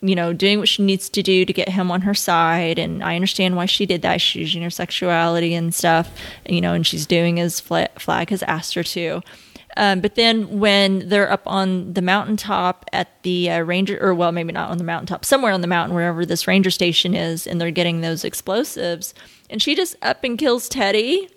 you know, doing what she needs to do to get him on her side. And I understand why she did that. She's using her sexuality and stuff, you know, and she's doing as Flagg has asked her to. Um, but then when they're up on the mountaintop at the uh, ranger, or well, maybe not on the mountaintop, somewhere on the mountain, wherever this ranger station is, and they're getting those explosives, and she just up and kills Teddy.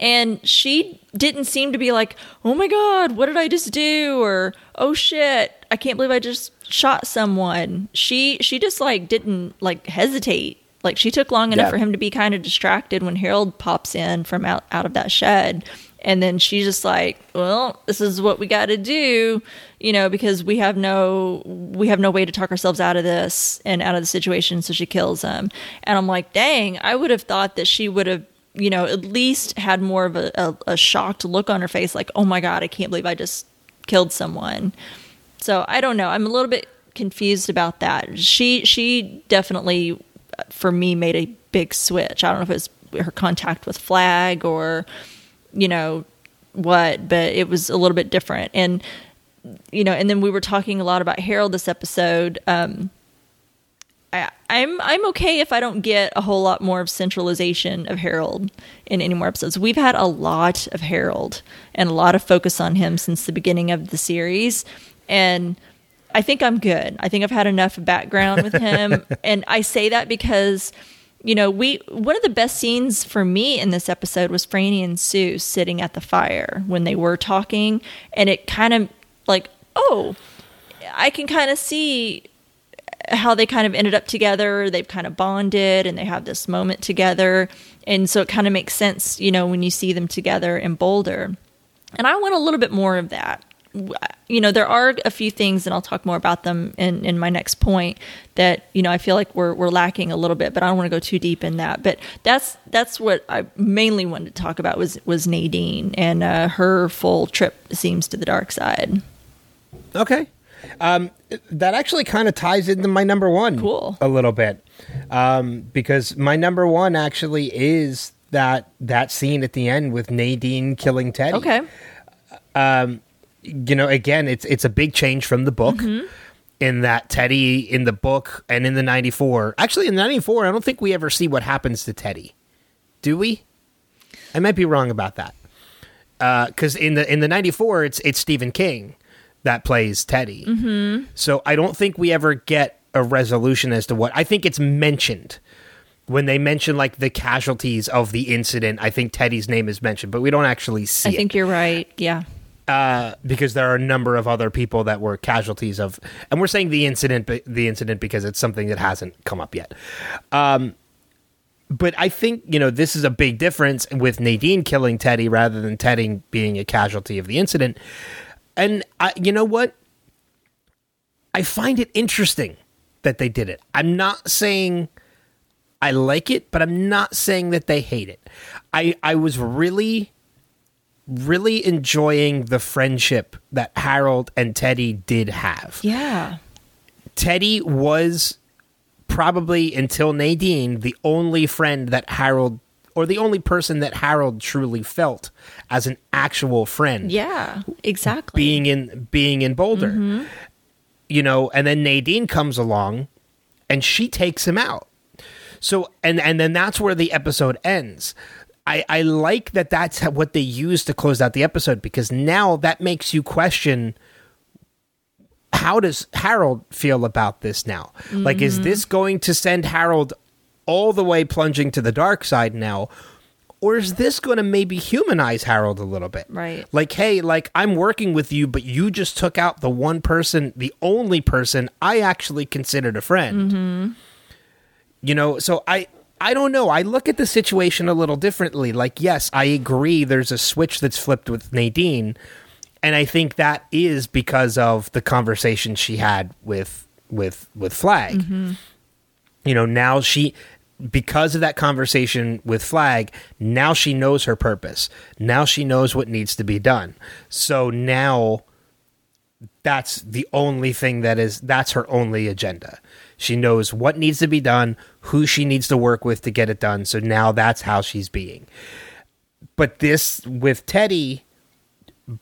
And she didn't seem to be like, oh my God, what did I just do? Or, oh shit, I can't believe I just shot someone. She, she just like didn't like hesitate. Like she took long enough Yeah. for him to be kind of distracted when Harold pops in from out, out of that shed. And then she's just like, well, this is what we got to do, you know, because we have no, we have no way to talk ourselves out of this and out of the situation. So she kills him. And I'm like, dang, I would have thought that she would have you know, at least had more of a, a, a shocked look on her face, like, oh my God, I can't believe I just killed someone. So I don't know. I'm a little bit confused about that. She she definitely for me made a big switch. I don't know if it was her contact with Flagg or you know what, but it was a little bit different. And you know, and then we were talking a lot about Harold this episode. Um, I, I'm I'm okay if I don't get a whole lot more of centralization of Harold in any more episodes. We've had a lot of Harold and a lot of focus on him since the beginning of the series, and I think I'm good. I think I've had enough background with him, and I say that because you know we one of the best scenes for me in this episode was Frannie and Stu sitting at the fire when they were talking, and it kind of like oh, I can kind of see how they kind of ended up together. They've kind of bonded and they have this moment together. And so it kind of makes sense, you know, when you see them together in Boulder. And I want a little bit more of that. You know, there are a few things, and I'll talk more about them in, in my next point that, you know, I feel like we're, we're lacking a little bit, but I don't want to go too deep in that. But that's that's what I mainly wanted to talk about was was Nadine and uh, her full trip seems to the dark side. Okay. Um, that actually kind of ties into my number one Cool. a little bit. Um, because my number one actually is that that scene at the end with Nadine killing Teddy. Okay. You know, again, it's it's a big change from the book. Mm-hmm. In that Teddy in the book and in the '94, actually in '94, I don't think we ever see what happens to Teddy. Do we? I might be wrong about that. Because in the in the '94, it's it's Stephen King that plays Teddy. Mm-hmm. So I don't think we ever get a resolution as to what. I think it's mentioned when they mention like the casualties of the incident. I think Teddy's name is mentioned, but we don't actually see I it think you're right. Yeah. Uh, because there are a number of other people that were casualties of, and we're saying the incident, the incident because it's something that hasn't come up yet. Um, but I think you know this is a big difference with Nadine killing Teddy rather than Teddy being a casualty of the incident. And I, you know what? I find it interesting that they did it. I'm not saying I like it, but I'm not saying that they hate it. I I was really really enjoying the friendship that Harold and Teddy did have. Yeah. Teddy was probably until Nadine the only friend that Harold or the only person that Harold truly felt as an actual friend Yeah. Exactly. being in being in Boulder. Mm-hmm. You know, and then Nadine comes along and she takes him out. So and and then that's where the episode ends. I, I like that that's what they use to close out the episode because now that makes you question how does Harold feel about this now? Like, is mm-hmm. this going to send Harold all the way plunging to the dark side now? Or is this going to maybe humanize Harold a little bit? Right. Like, hey, like, I'm working with you, but you just took out the one person, the only person I actually considered a friend. Mm-hmm. You know, so I. I don't know. I look at the situation a little differently. Like, yes, I agree there's a switch that's flipped with Nadine, and I think that is because of the conversation she had with with with Flagg. Mm-hmm. You know, now she because of that conversation with Flagg, now she knows her purpose. Now she knows what needs to be done. So now that's the only thing that is that's her only agenda. She knows what needs to be done, who she needs to work with to get it done. So now that's how she's being. But this with Teddy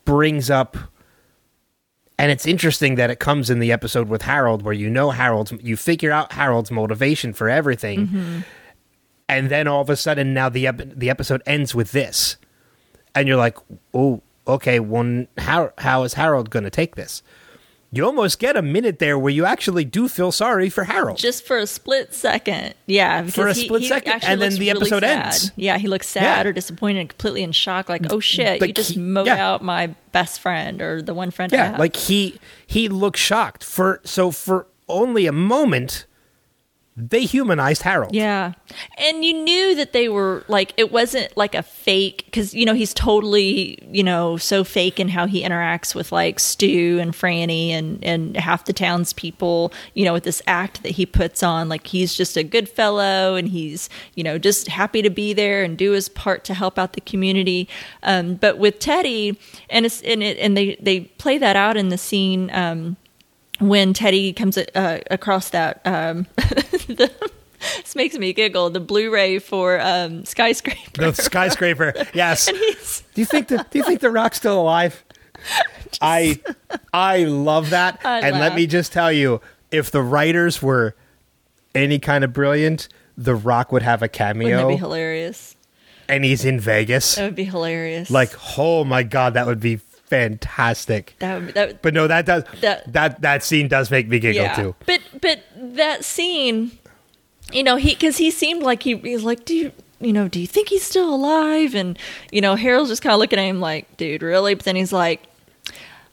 brings up and it's interesting that it comes in the episode with Harold where you know Harold's you figure out Harold's motivation for everything. Mm-hmm. And then all of a sudden now the ep- the episode ends with this. And you're like, "Oh, okay, one how how is Harold going to take this?" You almost get a minute there where you actually do feel sorry for Harold. just for a split second. Yeah, For a he- split he second, actually and then the really episode sad. ends. Yeah, he looks sad Yeah. or disappointed completely in shock, like, "Oh shit, Like you just he- mowed yeah. out my best friend or the one friend I yeah, have." like he he looks shocked for so for only a moment they humanized Harold. Yeah. And you knew that they were like, it wasn't like a fake, because, you know, he's totally, you know, so fake in how he interacts with like Stu and Frannie and, and half the townspeople, you know, with this act that he puts on. Like, he's just a good fellow and he's, you know, just happy to be there and do his part to help out the community. Um, but with Teddy, and it's, and it, and they, they play that out in the scene, um, when Teddy comes uh, across that, um, the, this makes me giggle. The Blu-ray for um, Skyscraper. The skyscraper. Yes. Do you think the Do you think the Rock's still alive? I I love that. I and let me just tell you, if the writers were any kind of brilliant, the Rock would have a cameo. wouldn't that be hilarious? and he's in Vegas. That would be hilarious. Like, oh my god, that would be fantastic. that. That But no, that does That- that that, scene does make me giggle yeah. too. But but that scene, you know, he because he seemed like he he's like, do you you know, do you think he's still alive? And you know, Harold's just kind of looking at him like, dude, really? But then he's like.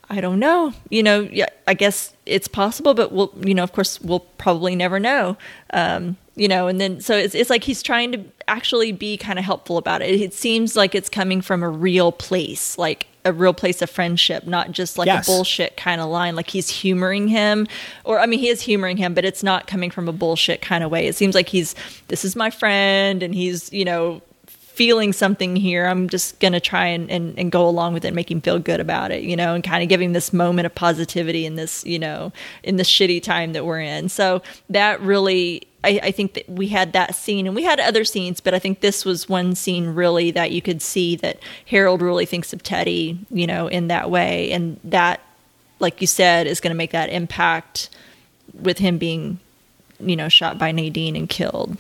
I don't know. You know, yeah, I guess it's possible, but we'll, you know, of course, we'll probably never know. Um, you know, and then so it's it's like he's trying to actually be kind of helpful about it. It seems like it's coming from a real place, like a real place of friendship, not just like Yes. a bullshit kind of line. Like he's humoring him, or I mean, he is humoring him, but it's not coming from a bullshit kind of way. It seems like he's this is my friend, and he's you know feeling something here. I'm just gonna try and, and, and go along with it and make him feel good about it, you know, and kind of give him this moment of positivity in this, you know, in this shitty time that we're in. So that really I, I think that we had that scene and we had other scenes, but I think this was one scene really that you could see that Harold really thinks of Teddy, you know, in that way. And that, like you said, is gonna make that impact with him being, you know, shot by Nadine and killed.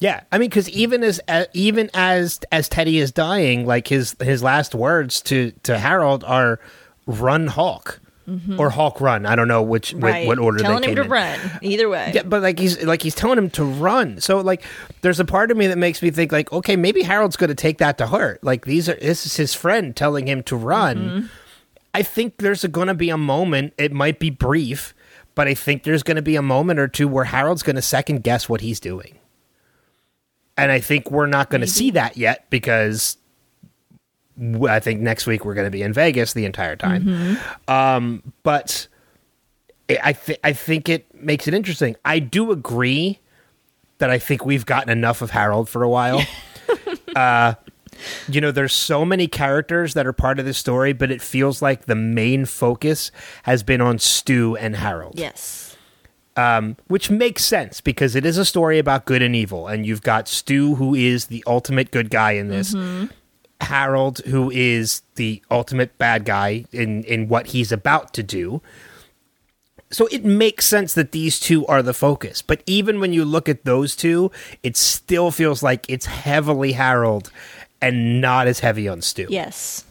Yeah, I mean, because even as uh, even as as Teddy is dying, like his his last words to to Harold are "Run, Hulk," or "Hulk, run." I don't know which what- Mm-hmm. Right. what, order Telling him to in. run. Either way. Yeah, but like he's like he's telling him to run. So like, there's a part of me that makes me think like, okay, maybe Harold's going to take that to heart. Like these are this is his friend telling him to run. Mm-hmm. I think there's going to be a moment. It might be brief, but I think there's going to be a moment or two where Harold's going to second guess what he's doing. And I think we're not going to see that yet because I think next week we're going to be in Vegas the entire time. Um, but I- I th- I think it makes it interesting. I do agree that I think we've gotten enough of Harold for a while. uh, you know, there's so many characters that are part of this story, but it feels like the main focus has been on Stu and Harold. Yes. Um, which makes sense because it is a story about good and evil, and you've got Stu, who is the ultimate good guy in this. Harold, who is the ultimate bad guy in in what he's about to do. So it makes sense that these two are the focus. But even when you look at those two, it still feels like it's heavily Harold and not as heavy on Stu. Yes.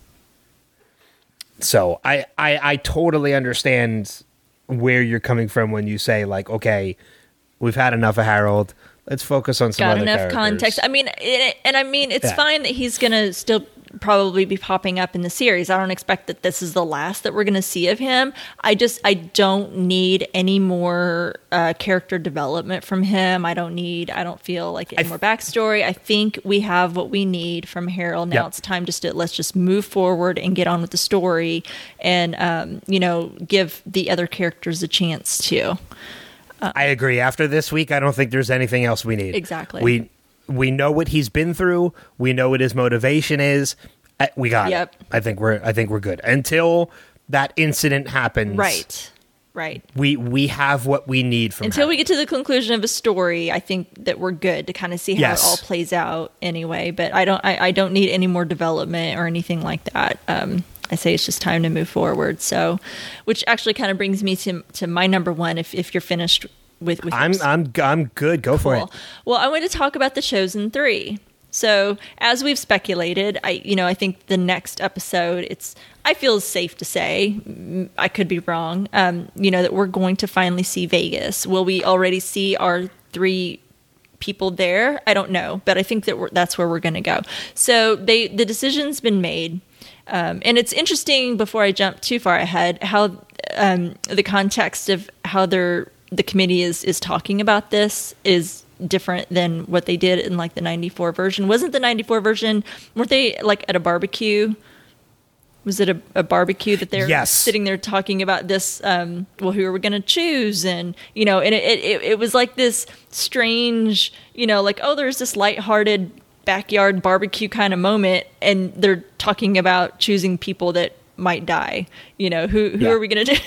So I, I I totally understand where you're coming from when you say like, okay, we've had enough of Harold. Let's focus on some Got other enough characters. context. I mean, it, and I mean, it's Yeah. fine that he's going to still probably be popping up in the series. I don't expect that this is the last that we're going to see of him. I just, I don't need any more uh, character development from him. I don't need, I don't feel like any I more backstory. I think we have what we need from Harold. Now Yep. it's time just to let's just move forward and get on with the story, and um, you know, give the other characters a chance to. I agree. After this week, I don't think there's anything else we need. Exactly. We we know what he's been through. We know what his motivation is. Uh, We got Yep. it. I think we're I think we're good until that incident happens. Right. Right. We we have what we need from until we get to the conclusion of a story i think that we're good to kind of see how Yes. it all plays out anyway but i don't I, I don't need any more development or anything like that um i say it's just time to move forward so which actually kind of brings me to to my number one if if you're finished with with I'm. I'm I'm good. Go for it. Well, I want to talk about the chosen three. So, as we've speculated, I you know I think the next episode, it's I feel safe to say, mm, I could be wrong. Um, you know that we're going to finally see Vegas. Will we already see our three people there? I don't know, but I think that we're, that's where we're going to go. So they the decision's been made. Um, and it's interesting before I jump too far ahead how um, the context of how they're the committee is is talking about this is different than what they did in like the 94 version. Wasn't the 94 version weren't they like at a barbecue? Was it a, a barbecue that they're Yes. sitting there talking about this um well who are we going to choose? And you know and it, it it was like this strange you know like oh there's this lighthearted backyard barbecue kind of moment and they're talking about choosing people that might die. You know who who Yeah. are we going to do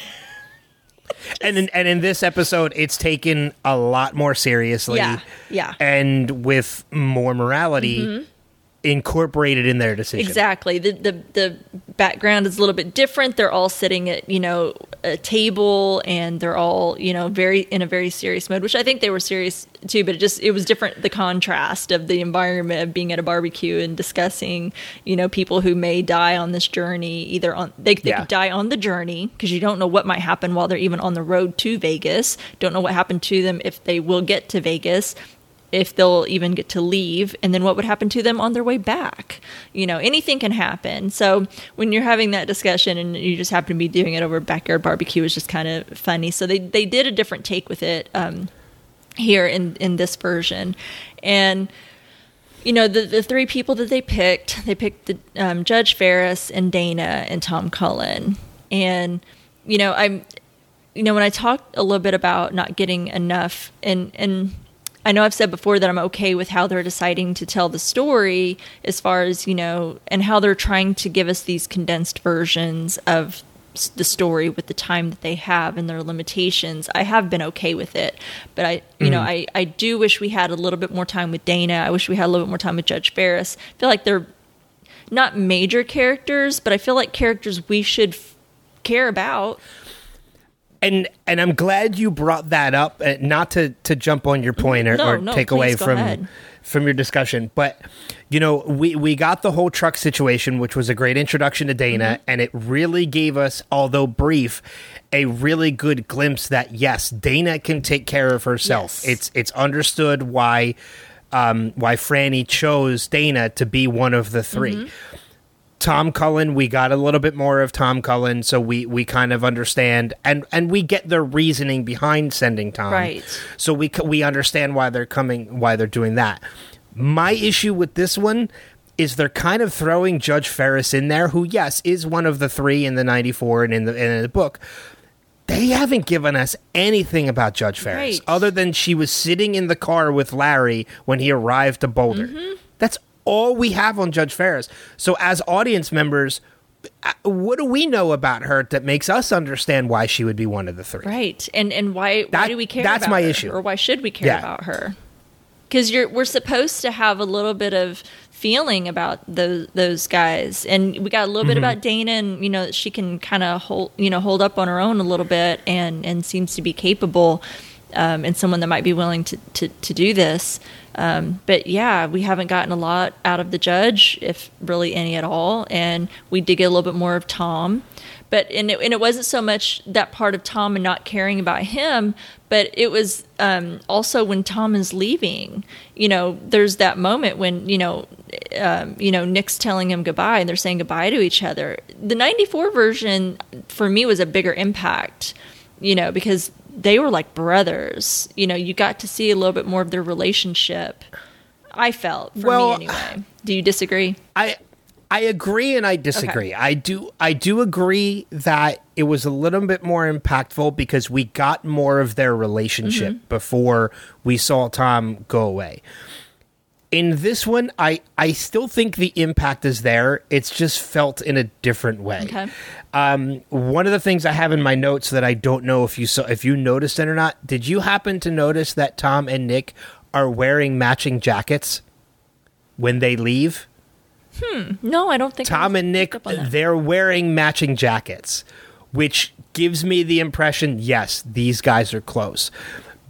and in, and in this episode, it's taken a lot more seriously. Yeah, yeah. And with more morality mm-hmm. Incorporated in their decision. Exactly. The, the the background is a little bit different. They're all sitting at you know a table, and they're all you know very in a very serious mode, which I think they were serious too. But it just it was different. The contrast of the environment of being at a barbecue and discussing you know people who may die on this journey, either on they, they Yeah. could die on the journey because you don't know what might happen while they're even on the road to Vegas. Don't know what happened to them if they will get to Vegas if they'll even get to leave and then what would happen to them on their way back? You know anything can happen. So when you're having that discussion and you just happen to be doing it over backyard barbecue is just kind of funny. So they they did a different take with it um here in in this version. And you know the the three people that they picked they picked the um, judge ferris and dana and tom cullen. And you know i'm you know when i talked a little bit about not getting enough and and I know I've said before that I'm okay with how they're deciding to tell the story as far as, you know, and how they're trying to give us these condensed versions of the story with the time that they have and their limitations. I have been okay with it. But I, you know, mm. I, I do wish we had a little bit more time with Dana. I wish we had a little bit more time with Judge Ferris. I feel like they're not major characters, but I feel like characters we should f- care about. And and I'm glad you brought that up. Uh, not to to jump on your point or, No, or no, take away from ahead. from your discussion, but you know we we got the whole truck situation, which was a great introduction to Dana, Mm-hmm. and it really gave us, although brief, a really good glimpse that yes, Dana can take care of herself. Yes. It's it's understood why. Um, why Frannie chose Dana to be one of the 3 Mm-hmm. Tom Cullen, we got a little bit more of Tom Cullen, so we we kind of understand and and we get the reasoning behind sending Tom. Right. So we we understand why they're coming, why they're doing that. My issue with this one is they're kind of throwing Judge Ferris in there, who yes is one of the three in the '94 and in the in the book. They haven't given us anything about Judge Ferris Right. other than she was sitting in the car with Larry when he arrived to Boulder. Mm-hmm. That's all we have on Judge Ferris. So as audience members, uh, what do we know about her that makes us understand why she would be one of the three? Right. And and why why do we care that's about my her? issue. Or why should we care Yeah. about her? Cuz you're we're supposed to have a little bit of feeling about those those guys. And we got a little bit Mm-hmm. about Dana and you know she can kind of hold you know hold up on her own a little bit and and seems to be capable um, and someone that might be willing to to, to do this. Um, but yeah, we haven't gotten a lot out of the judge, if really any at all. And we did get a little bit more of Tom. But and it, and it wasn't so much that part of Tom and not caring about him, but it was um, also when Tom is leaving. You know, there's that moment when you know, um, you know, Nick's telling him goodbye, and they're saying goodbye to each other. The '94 version for me was a bigger impact. You know, because they were like brothers. You know, you got to see a little bit more of their relationship. I felt for Well, me anyway. Do you disagree? I I agree and I disagree. I do I do agree that it was a little bit more impactful because we got more of their relationship mm-hmm. before we saw Tom go away. In this one, I I still think the impact is there. It's just felt in a different way. Okay. Um, one of the things I have in my notes that I don't know if you saw if you noticed it or not. Did you happen to notice that Tom and Nick are wearing matching jackets when they leave? hmm No, I don't think Tom and Nick, picked up on that. they're wearing matching jackets, which gives me the impression yes, these guys are close.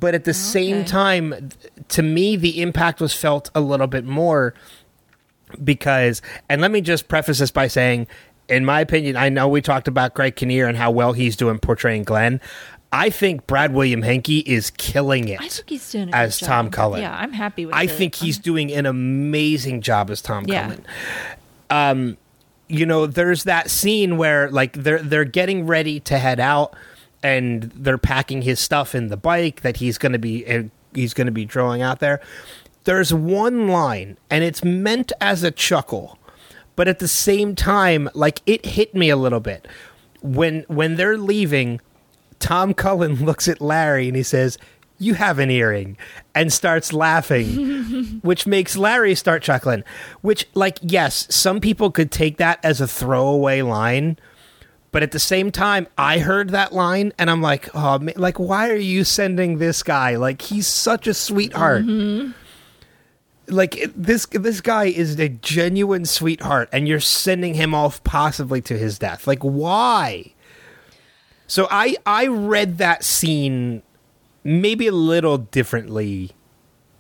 But at the oh, same time, to me, the impact was felt a little bit more because, and let me just preface this by saying, in my opinion, I know we talked about Greg Kinnear and how well he's doing portraying Glen. I think Brad William Henke is killing it I think he's doing as Tom job. Cullen. Yeah, I'm happy with I it. think he's um, doing an amazing job as Tom Yeah. Cullen um, you know, there's that scene where like they're they're getting ready to head out, and they're packing his stuff in the bike that he's going to be uh, he's going to be drawing out there. There's one line, and it's meant as a chuckle, but at the same time, like it hit me a little bit when when they're leaving. Tom Cullen looks at Larry and he says, "You have an earring," and starts laughing, which makes Larry start chuckling. Which, like, yes, some people could take that as a throwaway line, but at the same time, I heard that line and I'm like, "Oh, ma- like, why are you sending this guy? Like, he's such a sweetheart." Mm-hmm. Like it- this, this guy is a genuine sweetheart, and you're sending him off possibly to his death. Like, why? So I I read that scene maybe a little differently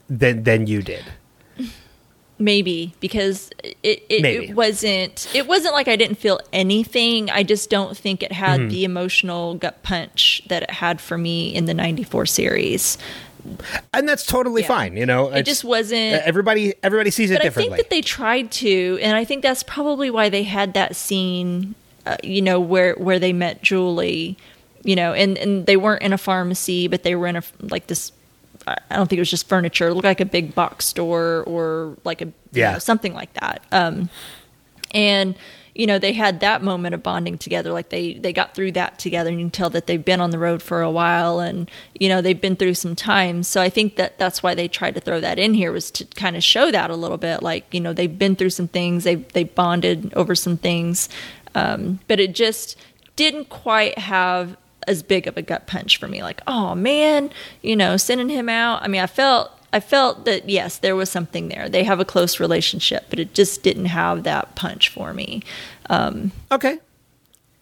than than you did. Maybe because it it, Maybe. it wasn't it wasn't like I didn't feel anything. I just don't think it had Mm-hmm. the emotional gut punch that it had for me in the '94 series. And that's totally Yeah. fine, you know. It just wasn't. everybody everybody sees it but I think that they tried to, and I think that's probably why they had that scene, uh, you know, where where they met Julie, you know, and and they weren't in a pharmacy, but they were in a like this. I don't think it was just furniture. It looked like a big box store or like a you Yeah. know, something like that. Um, and you know they had that moment of bonding together like they they got through that together and you can tell that they've been on the road for a while and you know they've been through some times so i think that that's why they tried to throw that in here was to kind of show that a little bit like you know they've been through some things they they bonded over some things um, but it just didn't quite have as big of a gut punch for me like oh man you know sending him out i mean i felt I felt that yes, there was something there. They have a close relationship, but it just didn't have that punch for me. okay,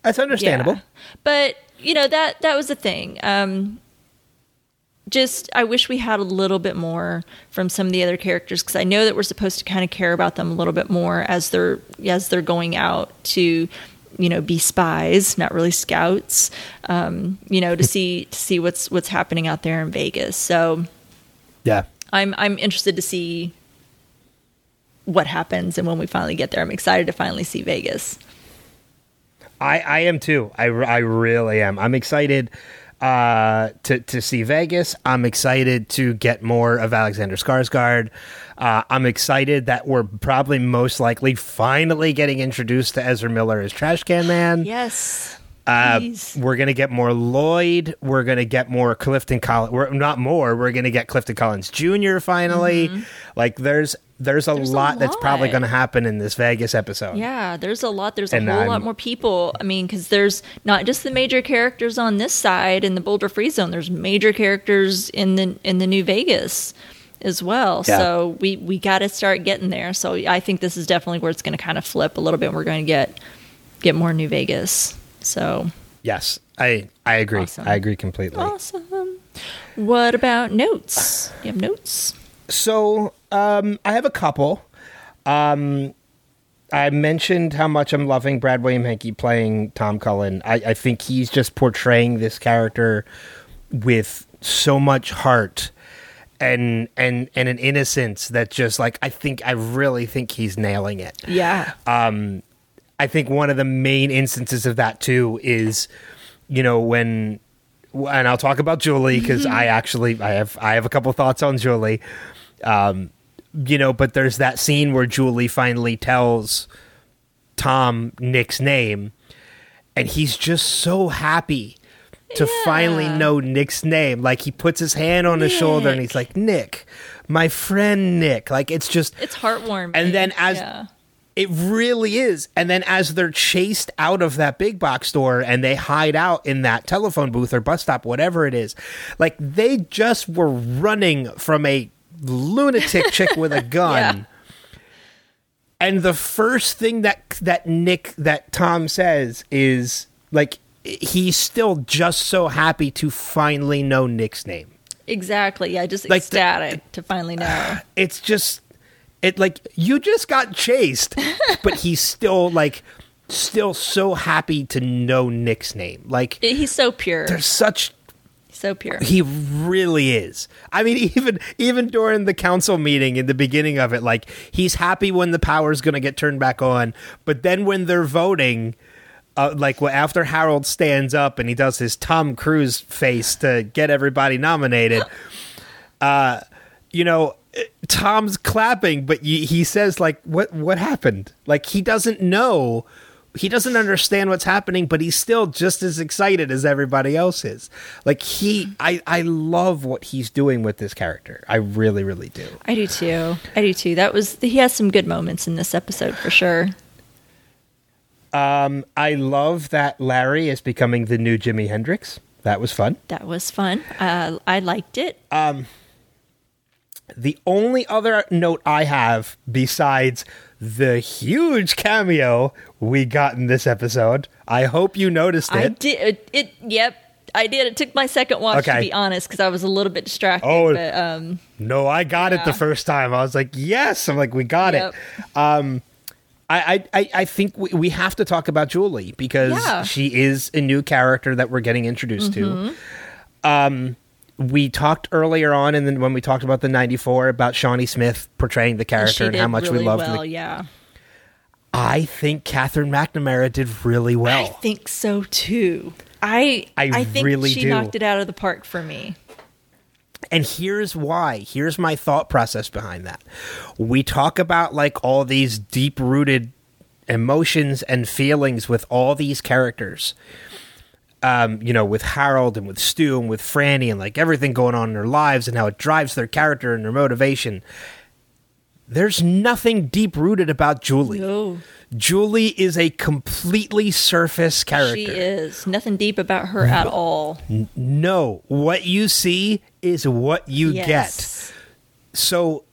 that's understandable. Yeah. But you know that that was the thing. Um, just I wish we had a little bit more from some of the other characters because I know that we're supposed to kind of care about them a little bit more as they're as they're going out to you know be spies not really scouts um, you know to see to see what's what's happening out there in Vegas so Yeah. I'm I'm interested to see what happens and when we finally get there I'm excited to finally see Vegas I, I am too. I, I really am. I'm excited uh, to to see Vegas. I'm excited to get more of Alexander Skarsgård. Uh, I'm excited that we're probably most likely finally getting introduced to Ezra Miller as Trash Can Man. yes Uh, we're gonna get more Lloyd. We're gonna get more Clifton Collins. We're not more. We're gonna get Clifton Collins Jr. Finally. Like there's there's a. There's a lot that's probably gonna happen in this Vegas episode. Yeah, there's a lot. There's a And whole I'm- lot more people. I mean, because there's not just the major characters on this side in the Boulder Free Zone. There's major characters in the in the New Vegas as well. Yeah. So we we got to start getting there. So I think this is definitely where it's going to kind of flip a little bit. We're going to get get more New Vegas. So Yes, I I agree. Awesome. I agree completely. awesome. What about notes? You have notes? So um, I have a couple. Um, I mentioned how much I'm loving Brad William Henke playing Tom Cullen. I, I think he's just portraying this character with so much heart and and and an innocence that just like I think I really think he's nailing it. Yeah. I think one of the main instances of that too is, you know, when, and I'll talk about Julie because I actually I have I have a couple thoughts on Julie, um, you know, but there's that scene where Julie finally tells Tom Nick's name, and he's just so happy to finally know Nick's name. Like he puts his hand on his shoulder and he's like, Nick, my friend Nick. Like it's just it's heartwarming. And then as- yeah. it really is. And then as they're chased out of that big box store and they hide out in that telephone booth or bus stop, whatever it is, like they just were running from a lunatic chick with a gun. And the first thing that that Nick that Tom says is like he's still just so happy to finally know Nick's name. exactly. Yeah, just Like the- ecstatic to finally know. it's just it like you just got chased but he's still like still so happy to know nick's name like He's so pure. there's such So pure. he really is i mean even even during the council meeting in the beginning of it like he's happy when the power's gonna get turned back on but then when they're voting uh, like well, after Harold stands up and he does his Tom Cruise face to get everybody nominated, uh, you know, Tom's clapping, but he says like, "What? What happened?" Like he doesn't know, he doesn't understand what's happening, but he's still just as excited as everybody else is. Like he, I, I love what he's doing with this character. I really, really do. I do too. I do too. That was he has some good moments in this episode for sure. Um, I love that Larry is becoming the new Jimi Hendrix. That was fun. That was fun. Uh, I liked it. Um, the only other note I have besides the huge cameo we got in this episode, I hope you noticed it. I did it, it. Yep, I did. It took my second watch okay. to be honest because I was a little bit distracted. Oh, but um, No, I got it the first time. I was like, yes. I'm like, we got Yep. it. Um, I, I, I- think we, we have to talk about Julie because Yeah. Mm-hmm. she is a new character that we're getting introduced to. Um, we talked earlier on, and then when we talked about the '94 about Shawnee Smith portraying the character she and, how much really we loved well. the yeah, I think Katherine McNamara did really well. I think so too. I I think really she do. knocked it out of the park for me. and here's why. Here's my thought process behind that. We talk about like all these deep rooted emotions and feelings with all these characters. Um, you know, with Harold and with Stu and with Frannie and like everything going on in their lives and how it drives their character and their motivation. There's nothing deep rooted about Julie. No, Julie is a completely surface character. she is nothing deep about her at all. No, what you see is what you get. So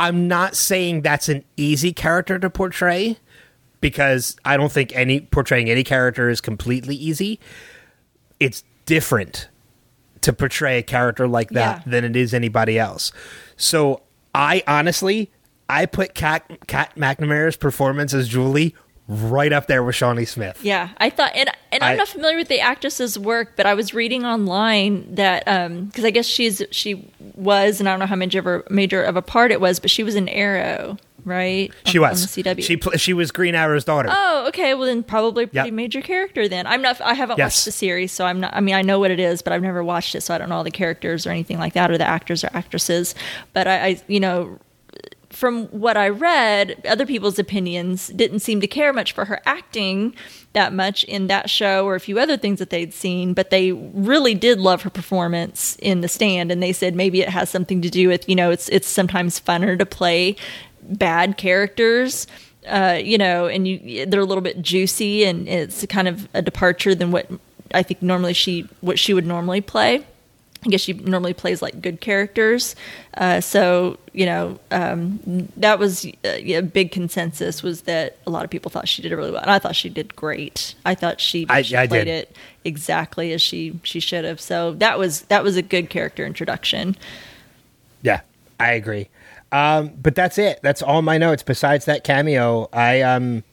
I'm not saying that's an easy character to portray because I don't think any portraying any character is completely easy. It's different to portray a character like that Yeah. than it is anybody else. So I honestly I put Kat Kat McNamara's performance as Julie right up there with Shawnee Smith. Yeah, I thought, and and I'm I- not familiar with the actress's work, but I was reading online that um, because I guess she's she was, and I don't know how major of a, major of a part it was, but she was in Arrow, right? She On- was. on the CW. She pl- she was Green Arrow's daughter. Oh, okay. Well, then probably a pretty Yep. major character. Then I'm not. I haven't Yes. watched the series, so I'm not. I mean, I know what it is, but I've never watched it, so I don't know all the characters or anything like that, or the actors or actresses. But I, I you know, from what I read, other people's opinions didn't seem to care much for her acting that much in that show or a few other things that they'd seen, but they really did love her performance in The Stand, and they said maybe it has something to do with you know it's it's sometimes funner to play bad characters. Uh, you know, and you they're a little bit juicy, and it's kind of a departure than what I think normally she what she would normally play. I guess she normally plays like good characters. Uh, so you know um, that was uh, a big consensus was that a lot of people thought she did it really well, and I thought she did great. I thought she, I- she I played did. it exactly as she she should have. So that was that was a good character introduction. Yeah, I agree. Um, but that's it. That's all my notes. Besides that cameo, I um,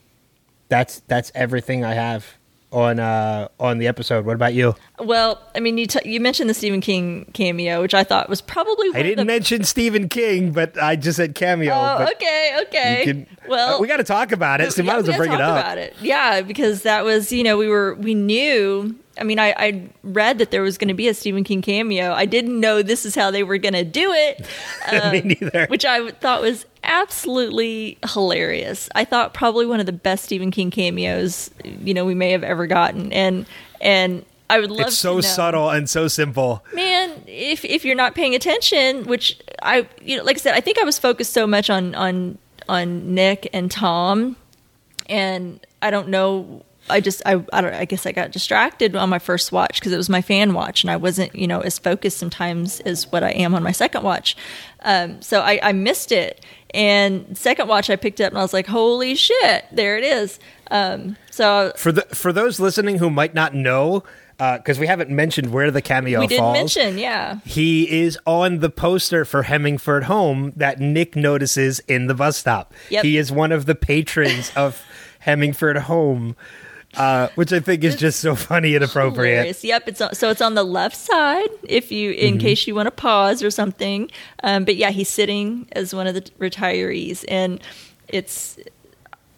that's that's everything I have on uh on the episode. What about you? Well, I mean, you t- you mentioned the Stephen King cameo, which I thought was probably I didn't the mention Stephen King, but I just said cameo. Oh, okay, okay. can- well, uh, we got to talk about it. So yeah, might as well bring it up. About it. Yeah, because that was you know we were we knew. I mean, I, I read that there was going to be a Stephen King cameo. I didn't know this is how they were going to do it, Me um, neither. which I thought was absolutely hilarious. I thought probably one of the best Stephen King cameos you know we may have ever gotten, and and I would love It's so subtle and so simple. man if if you're not paying attention which i you know like i said i think i was focused so much on on on nick and tom and i don't know i just i i don't i guess i got distracted on my first watch because it was my fan watch and i wasn't you know as focused sometimes as what i am on my second watch um so i i missed it and second watch i picked up and i was like holy shit there it is um so For the for those listening who might not know, because we haven't mentioned where the cameo we didn't falls. mention yeah He is on the poster for Hemingford Home that Nick notices in the bus stop. Yep. He is one of the patrons of Hemingford Home, uh, which I think is just so funny and appropriate. Hilarious. Yep, it's so it's on the left side if you in Mm-hmm. case you want to pause or something. Um, but yeah, he's sitting as one of the retirees, and it's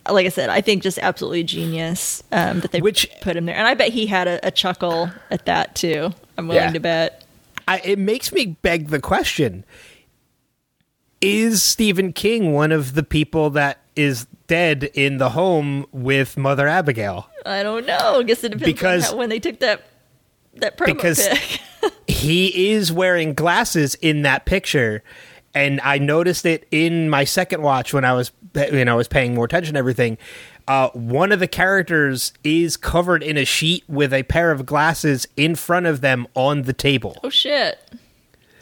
like I said, I think just absolutely genius um, that they Which- put him there, and I bet he had a, a chuckle at that too. I'm willing Yeah. to bet. I, it makes me beg the question: Is Stephen King one of the people that is dead in the home with Mother Abigail? I don't know. I guess it depends Because- on how, when they took that that promo Because- pic. he is wearing glasses in that picture and i noticed it in my second watch when i was you know i was paying more attention to everything uh, one of the characters is covered in a sheet with a pair of glasses in front of them on the table oh shit!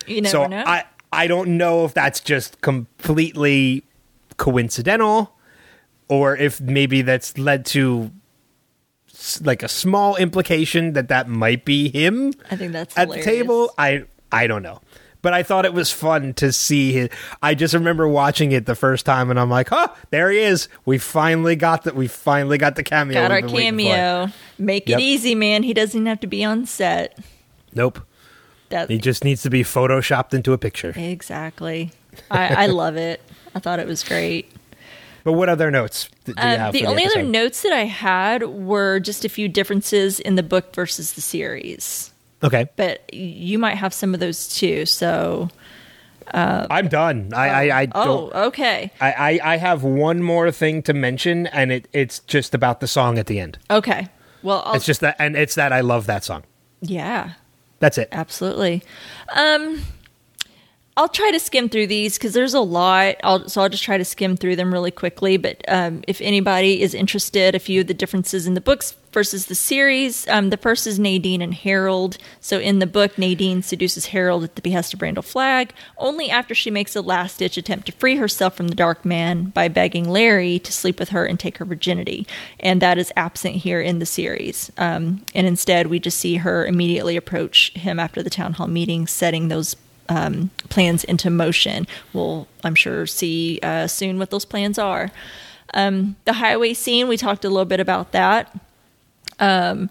You never so know. i i don't know if that's just completely coincidental or if maybe that's led to like a small implication that that might be him I think that's at the table. I I don't know, but I thought it was fun to see. His, I just remember watching it the first time, and I'm like, "Huh, there he is. We finally got that. We finally got the cameo. Got our we've been waiting for." cameo. Make Yep. it easy, man. He doesn't have to be on set. Nope, That he just needs to be photoshopped into a picture. Exactly. I, I love it. I thought it was great. But what other notes do you Um, have? the only other notes that I had were just a few differences in the book versus the series. Okay, But you might have some of those too. So, I'm done. I I, I oh, okay. I, I I have one more thing to mention, and it it's just about the song at the end. Okay. Well, I'll, It's just that, and it's that I love that song. yeah, That's it. absolutely. Um, I'll try to skim through these because there's a lot. I'll, so I'll just try to skim through them really quickly. But um, if anybody is interested, a few of the differences in the books versus the series. Um, the first is Nadine and Harold. So in the book, Nadine seduces Harold at the behest of Randall Flagg only after she makes a last ditch attempt to free herself from the dark man by begging Larry to sleep with her and take her virginity. And that is absent here in the series. Um, and instead, we just see her immediately approach him after the town hall meeting, setting those um, plans into motion. We'll, I'm sure, see uh, soon what those plans are. Um, the highway scene, we talked a little bit about that. Um,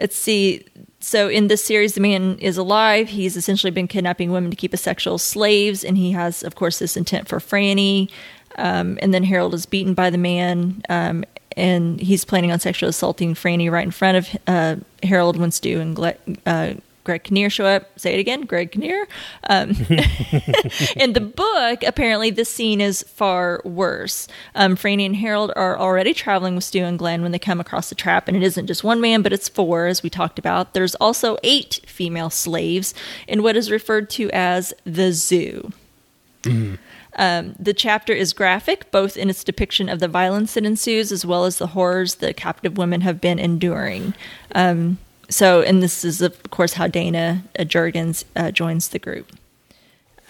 let's see. So in this series, the man is alive. He's essentially been kidnapping women to keep as sexual slaves, and he has, of course, this intent for Frannie. Um, and then Harold is beaten by the man, um, and he's planning on sexually assaulting Frannie right in front of uh, Harold when Stu and Gle- uh, Greg Kinnear show up. Say it again, Greg Kinnear. Um, in the book, apparently the scene is far worse. Um, Frannie and Harold are already traveling with Stu and Glen when they come across the trap, and it isn't just one man, but it's four, as we talked about. There's also eight female slaves in what is referred to as the zoo. Um, the chapter is graphic, both in its depiction of the violence that ensues as well as the horrors the captive women have been enduring. Um, so, and this is, of course, how Dayna uh, Jurgens uh, joins the group.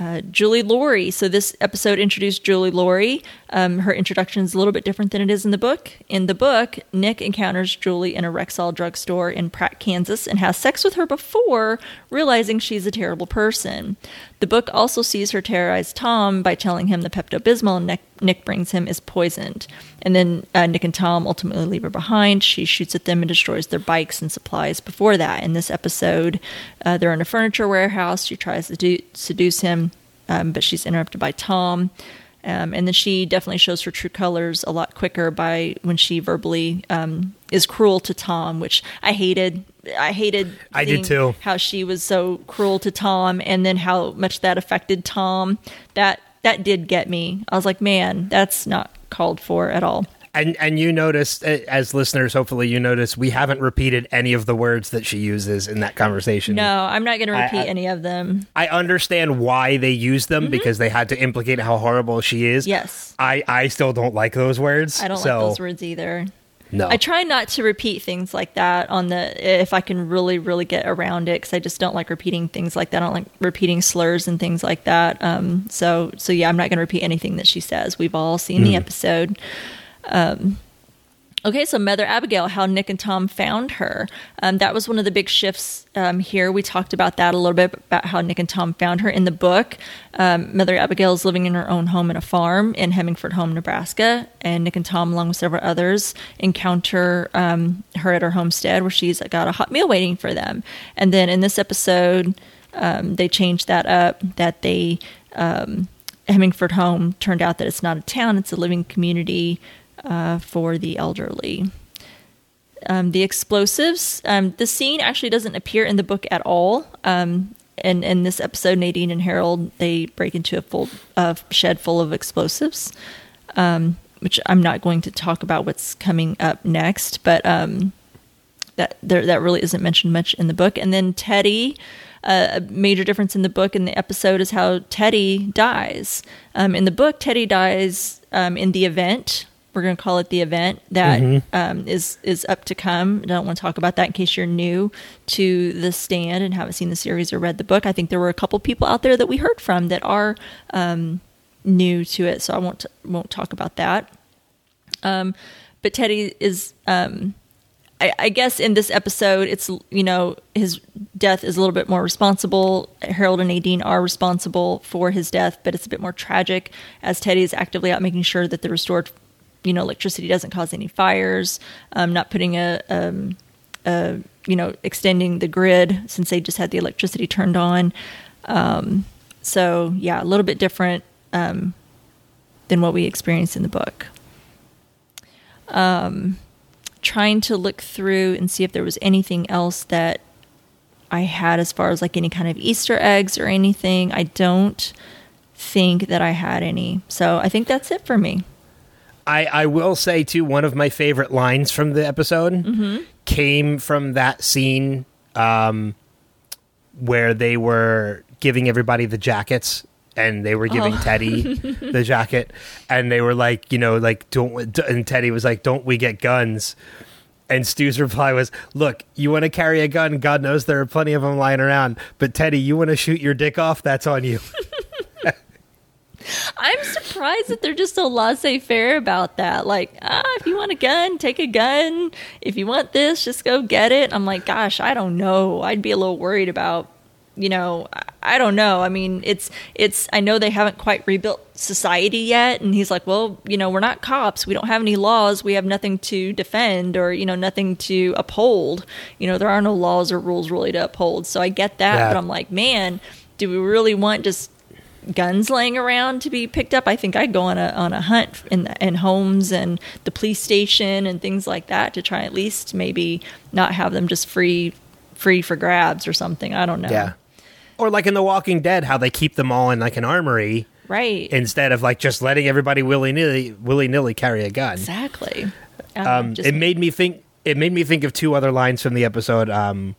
Uh, Julie Lawry. So this episode introduced Julie Lawry. Um, her introduction is a little bit different than it is in the book. In the book, Nick encounters Julie in a Rexall drugstore in Pratt, Kansas, and has sex with her before realizing she's a terrible person. The book also sees her terrorize Tom by telling him the Pepto Bismol Nick, Nick brings him is poisoned. And then uh, Nick and Tom ultimately leave her behind. She shoots at them and destroys their bikes and supplies before that. In this episode, uh, they're in a furniture warehouse. She tries to do, seduce him, um, but she's interrupted by Tom. Um, and then she definitely shows her true colors a lot quicker by when she verbally um, is cruel to Tom, which I hated. I hated. I did too. How she was so cruel to Tom, and then how much that affected Tom. That that did get me. I was like, man, that's not called for at all. And and you noticed, uh, as listeners, hopefully you notice, we haven't repeated any of the words that she uses in that conversation. No, I'm not going to repeat I- any of them. I understand why they use them because they had to implicate how horrible she is. Mm-hmm. Yes. I, I still don't like those words. I don't so, like those words either. No. I try not to repeat things like that on the if I can really really get around it because I just don't like repeating things like that. I don't like repeating slurs and things like that. Um, so so yeah, I'm not going to repeat anything that she says. We've all seen the episode. Um, Okay, so Mother Abigail, how Nick and Tom found her. Um, that was one of the big shifts um, here. We talked about that a little bit about how Nick and Tom found her in the book. Um, Mother Abigail is living in her own home in a farm in Hemingford Home, Nebraska, and Nick and Tom, along with several others, encounter um, her at her homestead where she's got a hot meal waiting for them. And then in this episode, um, they changed that up. That they um, Hemingford Home turned out that it's not a town; it's a living community uh, for the elderly. Um, the explosives. Um, the scene actually doesn't appear in the book at all. Um, and in this episode, Nadine and Harold they break into a full uh, shed full of explosives, um, which I'm not going to talk about what's coming up next. But um, that there, that really isn't mentioned much in the book. And then Teddy, uh, a major difference in the book and the episode is how Teddy dies. Um, in the book, Teddy dies in the event. We're going to call it the event that um, is is up to come. I don't want to talk about that in case you're new to the stand and haven't seen the series or read the book. I think there were a couple people out there that we heard from that are um, new to it, so I won't won't talk about that. Um, but Teddy is um, I, I guess in this episode, it's you know his death is a little bit more responsible. Harold and Nadine are responsible for his death, but it's a bit more tragic as Teddy is actively out making sure that the restored, you know, electricity doesn't cause any fires. Um, not putting a, um, a you know extending the grid since they just had the electricity turned on. Um, so yeah, a little bit different um, than what we experienced in the book trying to look through and see if there was anything else that I had as far as like any kind of Easter eggs or anything. I don't think that I had any. So I think that's it for me. I, I will say too, one of my favorite lines from the episode Mm-hmm. came from that scene um, where they were giving everybody the jackets and they were giving Oh. Teddy the jacket and they were like, you know, like don't and Teddy was like, "Don't we get guns?" And Stu's reply was, "Look, you want to carry a gun? God knows there are plenty of them lying around. But Teddy, you want to shoot your dick off? That's on you." I'm surprised that they're just so laissez faire about that. Like, ah, if you want a gun, take a gun. If you want this, just go get it. I'm like, gosh, I don't know. I'd be a little worried about, you know, I- don't know. I mean, it's it's. I know they haven't quite rebuilt society yet, and he's like, well, you know, we're not cops. We don't have any laws. We have nothing to defend, or you know, nothing to uphold. You know, there are no laws or rules really to uphold. So I get that, Yeah. but I'm like, man, do we really want just guns laying around to be picked up. I think I'd go on a on a hunt in the, in homes and the police station and things like that to try at least maybe not have them just free free for grabs or something. I don't know. Yeah. Or like in The Walking Dead, how they keep them all in like an armory Right. instead of like just letting everybody willy nilly willy nilly carry a gun. exactly. Um, just- it made me think. It made me think of two other lines from the episode um,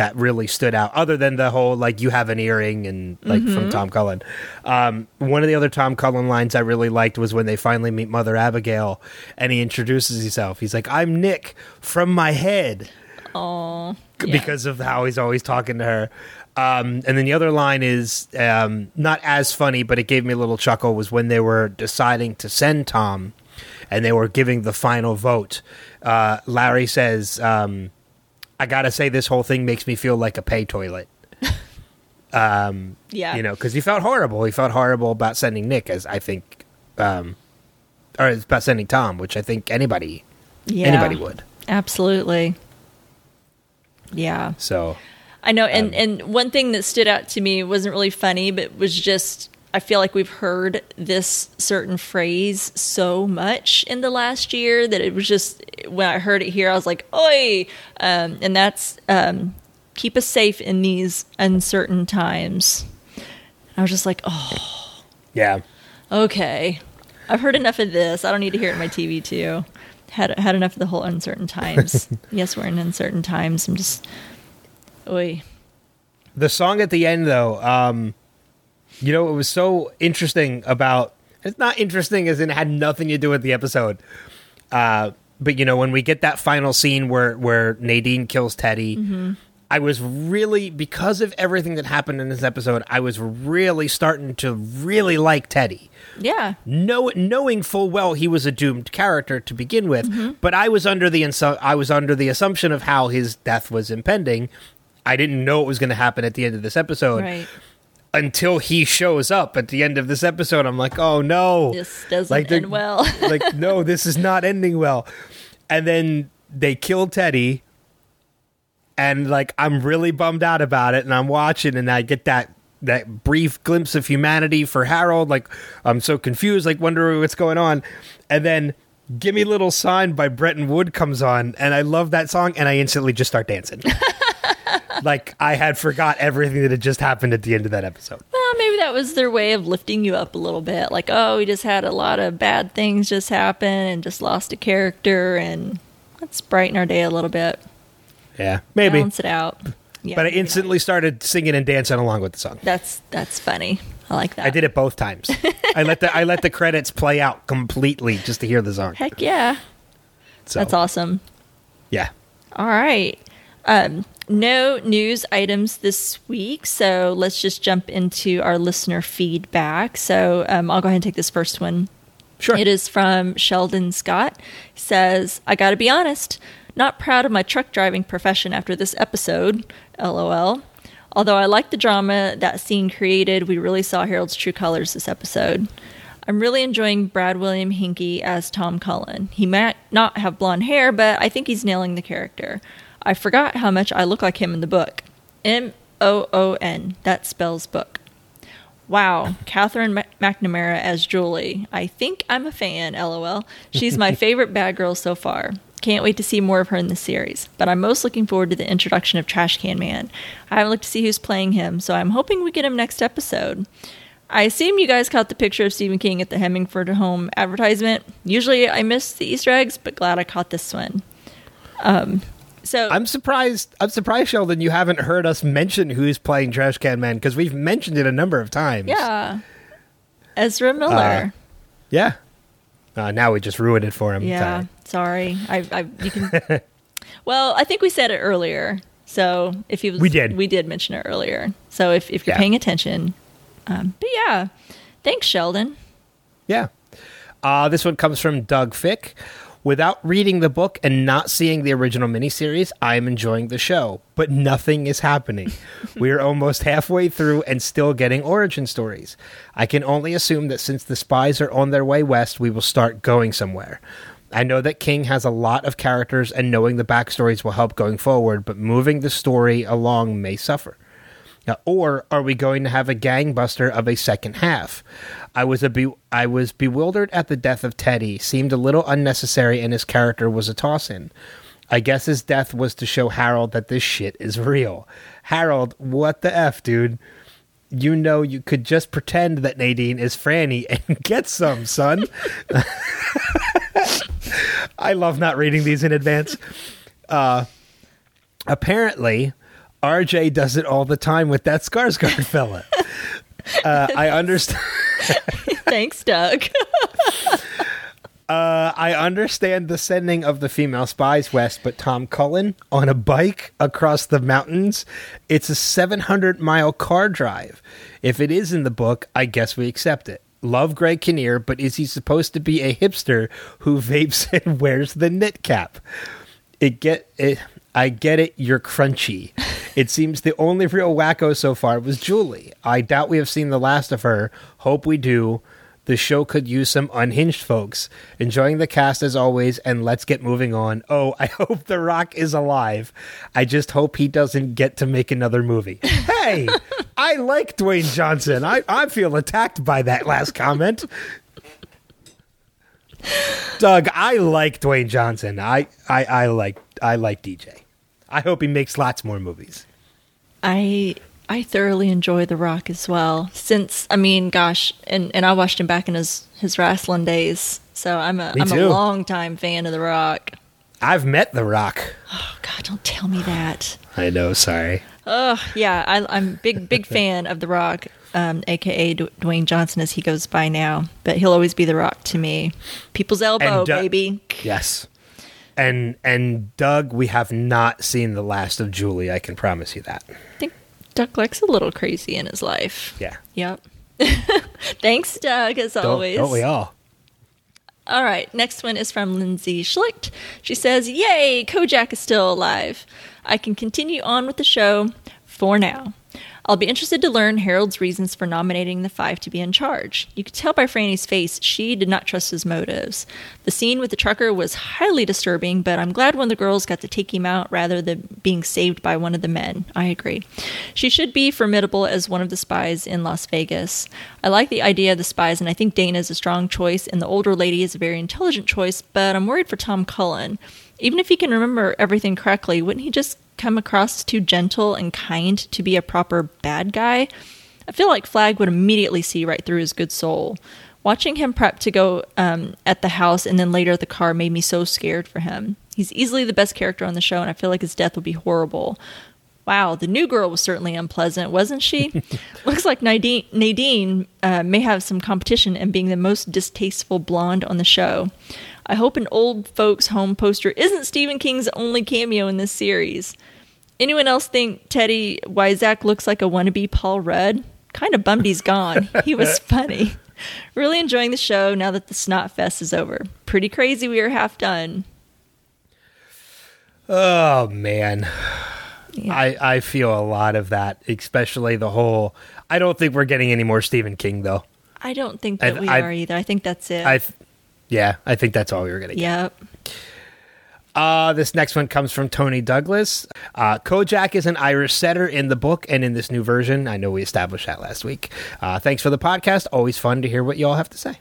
that really stood out, other than the whole like "you have an earring" and like Mm-hmm. from Tom Cullen. Um, one of the other Tom Cullen lines I really liked was when they finally meet Mother Abigail, and he introduces himself. He's like, "I'm Nick from my head." oh, yeah. because of how he's always talking to her. Um, and then the other line is um, not as funny, but it gave me a little chuckle. Was when they were deciding to send Tom, and they were giving the final vote. Uh, Larry says, um, "I gotta say, this whole thing makes me feel like a pay toilet." yeah. You know, because he felt horrible. He felt horrible about sending Nick, as I think, um, or about sending Tom, which I think anybody yeah. anybody would. Absolutely. Yeah. So I know, Um, and and one thing that stood out to me wasn't really funny, but was just I feel like we've heard this certain phrase so much in the last year that it was just when I heard it here, I was like, "Oi!" Um, and that's um, keep us safe in these uncertain times. I was just like, "Oh, yeah, okay, I've heard enough of this. I don't need to hear it on my TV too." Had had enough of the whole uncertain times. yes, we're in uncertain times. I'm just, oi. the song at the end though um you know it was so interesting about it's not interesting as in it had nothing to do with the episode uh but you know when we get that final scene where where nadine kills teddy i was really because of everything that happened in this episode i was really starting to really like teddy Yeah. know, knowing full well he was a doomed character to begin with, but I was under the insu- I was under the assumption of how his death was impending. I didn't know it was going to happen at the end of this episode Right. Until he shows up at the end of this episode. I'm like, oh no, This doesn't Like, end well. like no, this is not ending well. And then they kill Teddy, and like I'm really bummed out about it. And I'm watching, and I get that that brief glimpse of humanity for Harold. Like I'm so confused, like wondering what's going on. And then "Give Me a Little Sign" by Brenton Wood comes on, and I love that song, and I instantly just start dancing. like I had forgot everything that had just happened at the end of that episode. well, maybe that was their way of lifting you up a little bit. Like, oh, we just had a lot of bad things just happen and just lost a character, and let's brighten our day a little bit, Yeah, maybe. balance it out. Yeah, but I maybe instantly started singing and dancing along with the song. That's that's funny. I like that. I did it both times. I let the I let the credits play out completely just to hear the song. Heck yeah, So, that's awesome. Yeah. All right. Um, no news items this week, so let's just jump into our listener feedback. So um, I'll go ahead and take this first one. Sure. It is from Sheldon Scott. Says, I got to be honest, not proud of my truck driving profession after this episode. LOL. Although I like the drama that scene created, we really saw Harold's true colors this episode. I'm really enjoying Brad William Hinkey as Tom Cullen. He might not have blonde hair, but I think he's nailing the character. I forgot how much I look like him in the book. M O O N. That spells book. Wow, Katherine McNamara as Julie. I think I'm a fan, lol. She's my favorite bad girl so far. Can't wait to see more of her in the series, but I'm most looking forward to the introduction of Trash Can Man. I haven't looked to see who's playing him, so I'm hoping we get him next episode. I assume you guys caught the picture of Stephen King at the Hemingford Home advertisement. Usually I miss the Easter eggs, but glad I caught this one. Um, so I'm surprised I'm surprised Sheldon you haven't heard us mention who's playing Trash Can Man because we've mentioned it a number of times. yeah, Ezra Miller. Yeah. Uh, now we just ruined it for him. Yeah, Sorry. sorry. I, I you can. well, I think we said it earlier. So if you We did. we did mention it earlier. So if if you're Yeah. paying attention, um, but yeah, thanks, Sheldon. Yeah. Uh, this one comes from Doug Fick. Without reading the book and not seeing the original miniseries, I am enjoying the show, but nothing is happening. we are almost halfway through and still getting origin stories. I can only assume that since the spies are on their way west, we will start going somewhere. I know that King has a lot of characters, and knowing the backstories will help going forward, but moving the story along may suffer. Now, or are we going to have a gangbuster of a second half? I was a be- I was bewildered at the death of Teddy. Seemed a little unnecessary, and his character was a toss-in. I guess his death was to show Harold that this shit is real. Harold, what the F, dude? You know you could just pretend that Nadine is Frannie and get some, son. I love not reading these in advance. Uh, apparently, RJ does it all the time with that Skarsgård fella. Uh, I understand. Thanks, Doug. Uh, I understand the sending of the female spies west, but Tom Cullen on a bike across the mountains, it's a 700 mile car drive. If it is in the book, I guess we accept it. Love Greg Kinnear, but is he supposed to be a hipster who vapes and wears the knit cap? It get it. I get it. You're crunchy. It seems the only real wacko so far was Julie. I doubt we have seen the last of her. Hope we do. The show could use some unhinged folks. Enjoying the cast as always, and let's get moving on. Oh, I hope The Rock is alive. I just hope he doesn't get to make another movie. Hey, I like Dwayne Johnson. I, I feel attacked by that last comment. Doug, I like Dwayne Johnson. I, I, I like I like DJ. I hope he makes lots more movies. I I thoroughly enjoy The Rock as well. Since I mean, gosh, and, and I watched him back in his his wrestling days. So I'm a am a long time fan of The Rock. I've met The Rock. Oh God, don't tell me that. I know, sorry. Oh yeah, I, I'm big big fan of The Rock, um, aka Du- Dwayne Johnson as he goes by now. But he'll always be The Rock to me. People's elbow, And Du- baby. Yes. And and Doug, we have not seen the last of Julie, I can promise you that. I think Doug Leck's a little crazy in his life. Yeah. Yep. Thanks, Doug, as Don't, always. don't we all? All right, next one is from Lindsay Schlicht. She says, Yay, Kojak is still alive. I can continue on with the show for now. I'll be interested to learn Harold's reasons for nominating the five to be in charge. You could tell by Frannie's face she did not trust his motives. The scene with the trucker was highly disturbing, but I'm glad one of the girls got to take him out rather than being saved by one of the men. I agree. She should be formidable as one of the spies in Las Vegas. I like the idea of the spies, and I think Dayna is a strong choice, and the older lady is a very intelligent choice, but I'm worried for Tom Cullen. Even if he can remember everything correctly, wouldn't he just come across too gentle and kind to be a proper bad guy? I feel like Flagg would immediately see right through his good soul. Watching him prep to go um, at the house and then later at the car made me so scared for him. He's easily the best character on the show, and I feel like his death would be horrible. Wow, the new girl was certainly unpleasant, wasn't she? Looks like Nadine, Nadine uh, may have some competition in being the most distasteful blonde on the show. I hope an old folks' home poster isn't Stephen King's only cameo in this series. Anyone else think Teddy Weizak looks like a wannabe Paul Rudd? Kind of bummed he's gone. He was funny. Really enjoying the show now that the snot fest is over. Pretty crazy we are half done. Oh man. Yeah. I, I feel a lot of that, especially the whole I don't think we're getting any more Stephen King though. I don't think that I- we I- are either. I think that's it. I yeah, I think that's all we were gonna get. yep. Uh, this next one comes from Tony Douglas. Uh, Kojak is an Irish setter in the book and in this new version. I know we established that last week. Uh, thanks for the podcast. Always fun to hear what you all have to say.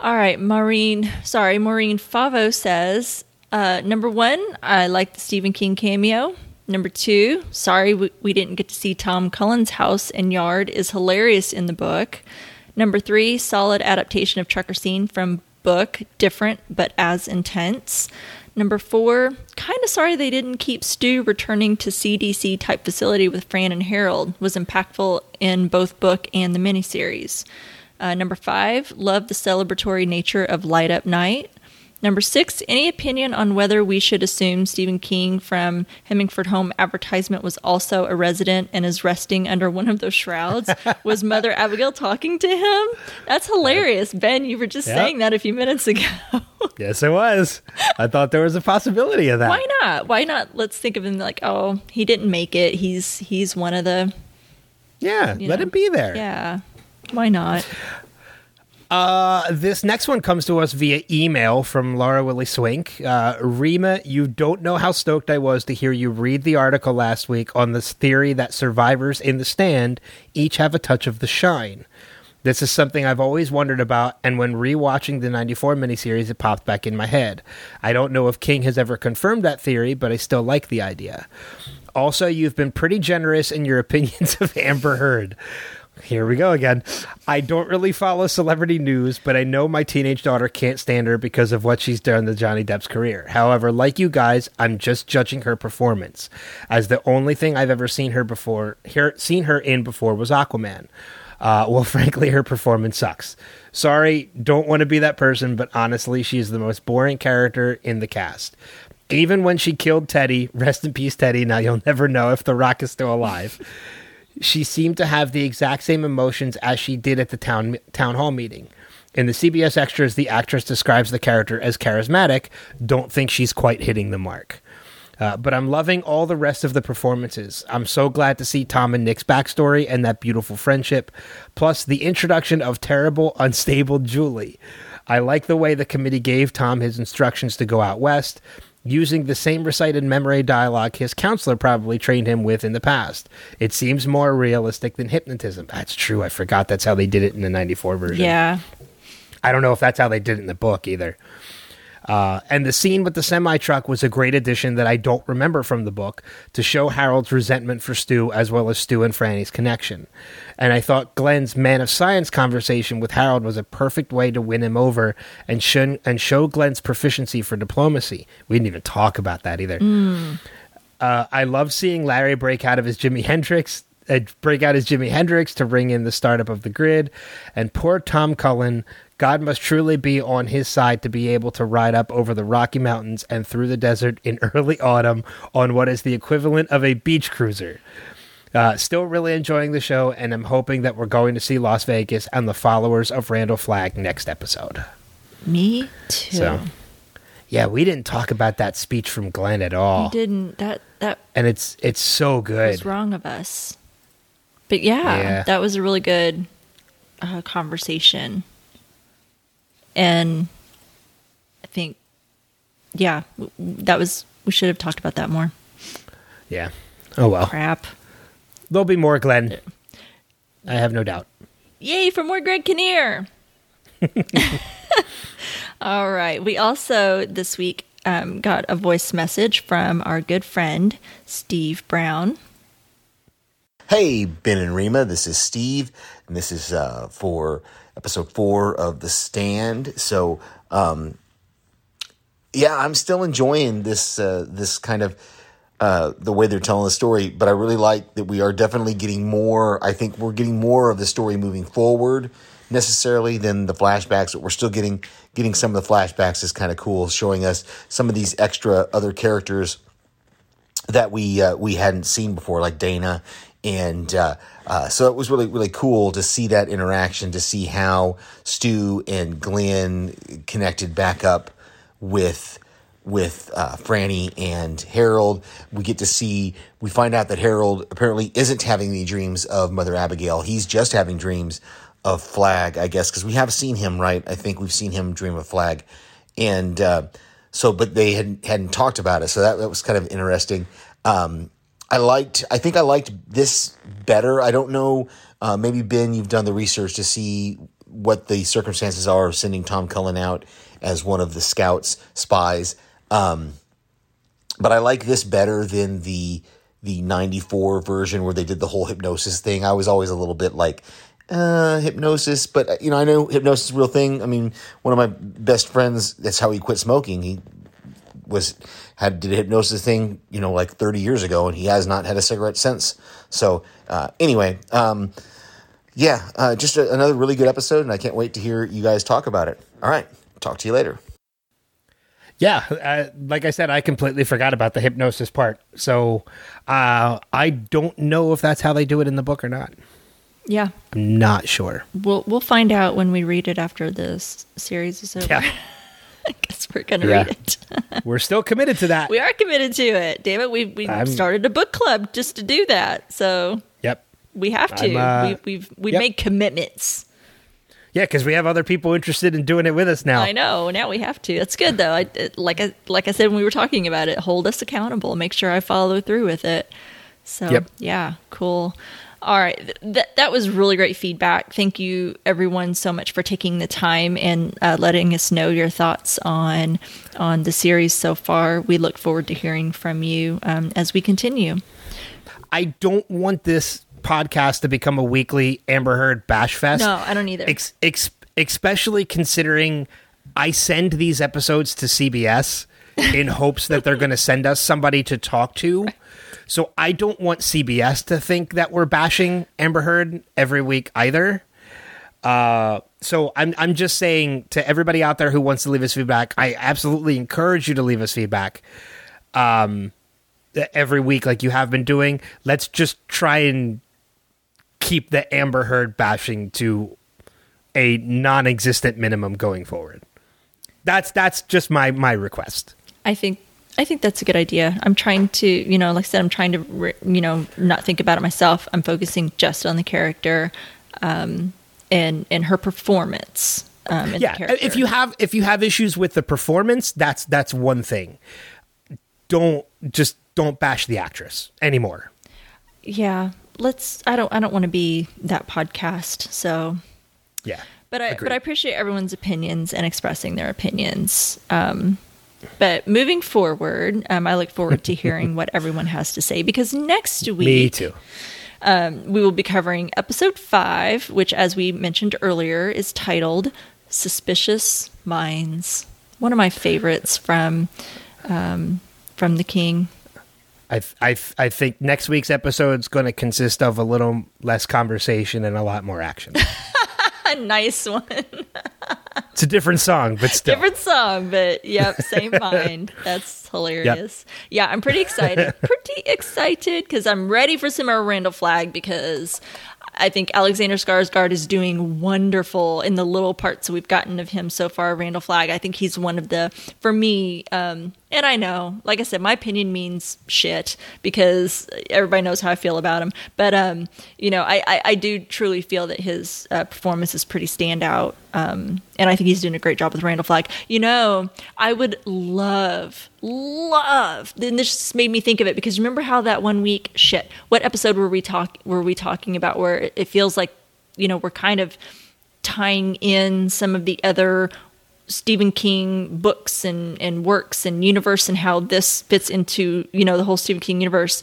All right, Maureen. Sorry, Maureen Favo says uh, number one, I like the Stephen King cameo. Number two, sorry we, we didn't get to see Tom Cullen's house and yard is hilarious in the book. Number three, solid adaptation of Trucker Scene from book, different but as intense. Number four, kind of sorry they didn't keep Stu returning to CDC type facility with Fran and Harold. Was impactful in both book and the miniseries. Uh, number five, love the celebratory nature of Light Up Night. Number six, any opinion on whether we should assume Stephen King from Hemingford Home advertisement was also a resident and is resting under one of those shrouds? was Mother Abigail talking to him? That's hilarious. Ben, you were just Yep. saying that a few minutes ago. Yes, it was. I thought there was a possibility of that. Why not? Why not? Let's think of him like, oh, he didn't make it. He's he's one of the Yeah, let know. him be there. yeah. Why not? Uh, this next one comes to us via email from Laura Willie Swink. Uh, Rima, you don't know how stoked I was to hear you read the article last week on this theory that survivors in the stand each have a touch of the shine. This is something I've always wondered about, and when rewatching the 94 miniseries, it popped back in my head. I don't know if King has ever confirmed that theory, but I still like the idea. Also, you've been pretty generous in your opinions of Amber Heard. Here we go again. I don't really follow celebrity news, but I know my teenage daughter can't stand her because of what she's done to Johnny Depp's career. However, like you guys, I'm just judging her performance, as the only thing I've ever seen her before, here, seen her in before was Aquaman. Uh, well, frankly, her performance sucks. Sorry, don't want to be that person, but honestly, she is the most boring character in the cast. Even when she killed Teddy, rest in peace, Teddy. Now you'll never know if The Rock is still alive she seemed to have the exact same emotions as she did at the town town hall meeting. In the CBS extras, the actress describes the character as charismatic. Don't think she's quite hitting the mark. Uh, but I'm loving all the rest of the performances. I'm so glad to see Tom and Nick's backstory and that beautiful friendship, plus the introduction of terrible, unstable Julie. I like the way the committee gave Tom his instructions to go out west, using the same recited memory dialogue his counselor probably trained him with in the past. It seems more realistic than hypnotism. That's true. I forgot that's how they did it in the 94 version. Yeah. I don't know if that's how they did it in the book either. Uh, and the scene with the semi truck was a great addition that I don't remember from the book to show Harold's resentment for Stu as well as Stu and Frannie's connection. And I thought Glen's man of science conversation with Harold was a perfect way to win him over and, show, and show Glen's proficiency for diplomacy. We didn't even talk about that either. Mm. Uh, I love seeing Larry break out of his Jimi Hendrix uh, break out his Jimi Hendrix to ring in the startup of the grid, and poor Tom Cullen God must truly be on his side to be able to ride up over the Rocky Mountains and through the desert in early autumn on what is the equivalent of a beach cruiser. Uh, still really enjoying the show, and I'm hoping that we're going to see Las Vegas and the followers of Randall Flagg next episode. Me too. So, yeah, we didn't talk about that speech from Glen at all. We didn't. That that and it's it's so good. was wrong of us. But yeah, Yeah. that was a really good uh, conversation, and I think, yeah, w- w- that was. We should have talked about that more. Yeah. Oh well. Crap. There'll be more Glen. I have no doubt. Yay for more Greg Kinnear. All right. We also this week um, got a voice message from our good friend Steve Brown. Hey, Ben and Rima, this is Steve, and this is uh, for episode four of The Stand. So, um, yeah, I'm still enjoying this uh, this kind of uh, the way they're telling the story, but I really like that we are definitely getting more. I think we're getting more of the story moving forward necessarily than the flashbacks, but we're still getting getting some of the flashbacks is kind of cool, showing us some of these extra other characters that we uh, we hadn't seen before, like Dayna, and uh, uh, so it was really really cool to see that interaction, to see how Stu and Glen connected back up with with uh, Frannie and Harold. We get to see we find out that Harold apparently isn't having any dreams of Mother Abigail. He's just having dreams of Flagg, I guess, because we have seen him, right? I think we've seen him dream of Flagg, and uh, so, but they hadn't hadn't talked about it, so that, that was kind of interesting. Um, I liked, I think I liked this better. I don't know, uh, maybe Ben, you've done the research to see what the circumstances are of sending Tom Cullen out as one of the scouts spies. Um, but I like this better than the the 94 version where they did the whole hypnosis thing. I was always a little bit like uh hypnosis, but uh, you know, I know hypnosis is a real thing. I mean, one of my best friends, that's how he quit smoking. He was had did a hypnosis thing, you know, like 30 years ago and he has not had a cigarette since. So, uh anyway, um yeah, uh, just a, another really good episode, and I can't wait to hear you guys talk about it. All right, talk to you later. Yeah, uh, like I said, I completely forgot about the hypnosis part. So uh, I don't know if that's how they do it in the book or not. Yeah, I'm not sure. we'll we'll find out when we read it after this series is over. Yeah, I guess we're gonna Yeah. read it. we're still committed to that. we are committed to it. Damn it, we we I'm- started a book club just to do that. So Yep. we have to. Uh, we, we've we yep. made commitments. Yeah, because we have other people interested in doing it with us now. I know. Now we have to. That's good though. I it- like I like I said when we were talking about it. Hold us accountable. Make sure I follow through with it. So Yep. yeah, cool. All right, Th- that that was really great feedback. Thank you, everyone, so much for taking the time and uh, letting us know your thoughts on on the series so far. We look forward to hearing from you um, as we continue. I don't want this podcast to become a weekly Amber Heard bash fest. No, I don't either. Ex- ex- especially considering I send these episodes to CBS in hopes that they're going to send us somebody to talk to. So I don't want CBS to think that we're bashing Amber Heard every week either. Uh, so I'm I'm just saying to everybody out there who wants to leave us feedback, I absolutely encourage you to leave us feedback. Um, every week like you have been doing. Let's just try and keep the Amber Heard bashing to a non-existent minimum going forward. That's that's just my my request. I think I think that's a good idea. I'm trying to, you know, like I said, I'm trying to, you know, not think about it myself. I'm focusing just on the character um, and and her performance. Um, yeah, the character. if you have if you have issues with the performance, that's that's one thing. Don't just don't bash the actress anymore. yeah, let's. I don't. I don't want to be that podcast. So, Yeah. but I Agreed. but I appreciate everyone's opinions and expressing their opinions. Um, but moving forward, um, I look forward to hearing what everyone has to say because next week Me too. we will be covering episode five, which, as we mentioned earlier, is titled "Suspicious Minds." One of my favorites from um, from the King. I I I think next week's episode is going to consist of a little less conversation and a lot more action. A nice one, it's a different song, but still. different song, but yep, same mind. That's hilarious. Yeah, I'm pretty excited. pretty excited because I'm ready for some more Randall Flagg because. I think Alexander Skarsgård is doing wonderful in the little parts we've gotten of him so far. Randall Flagg, I think he's one of the, for me, um, and I know, like I said, my opinion means shit because everybody knows how I feel about him. But um, you know, I, I, I do truly feel that his uh, performance is pretty standout, um, and I think he's doing a great job with Randall Flagg. You know, I would love, love. Then this just made me think of it because remember how that one week, shit, what episode were we talk were we talking about where it feels like, you know, we're kind of tying in some of the other Stephen King books and, and works and universe and how this fits into, you know, the whole Stephen King universe.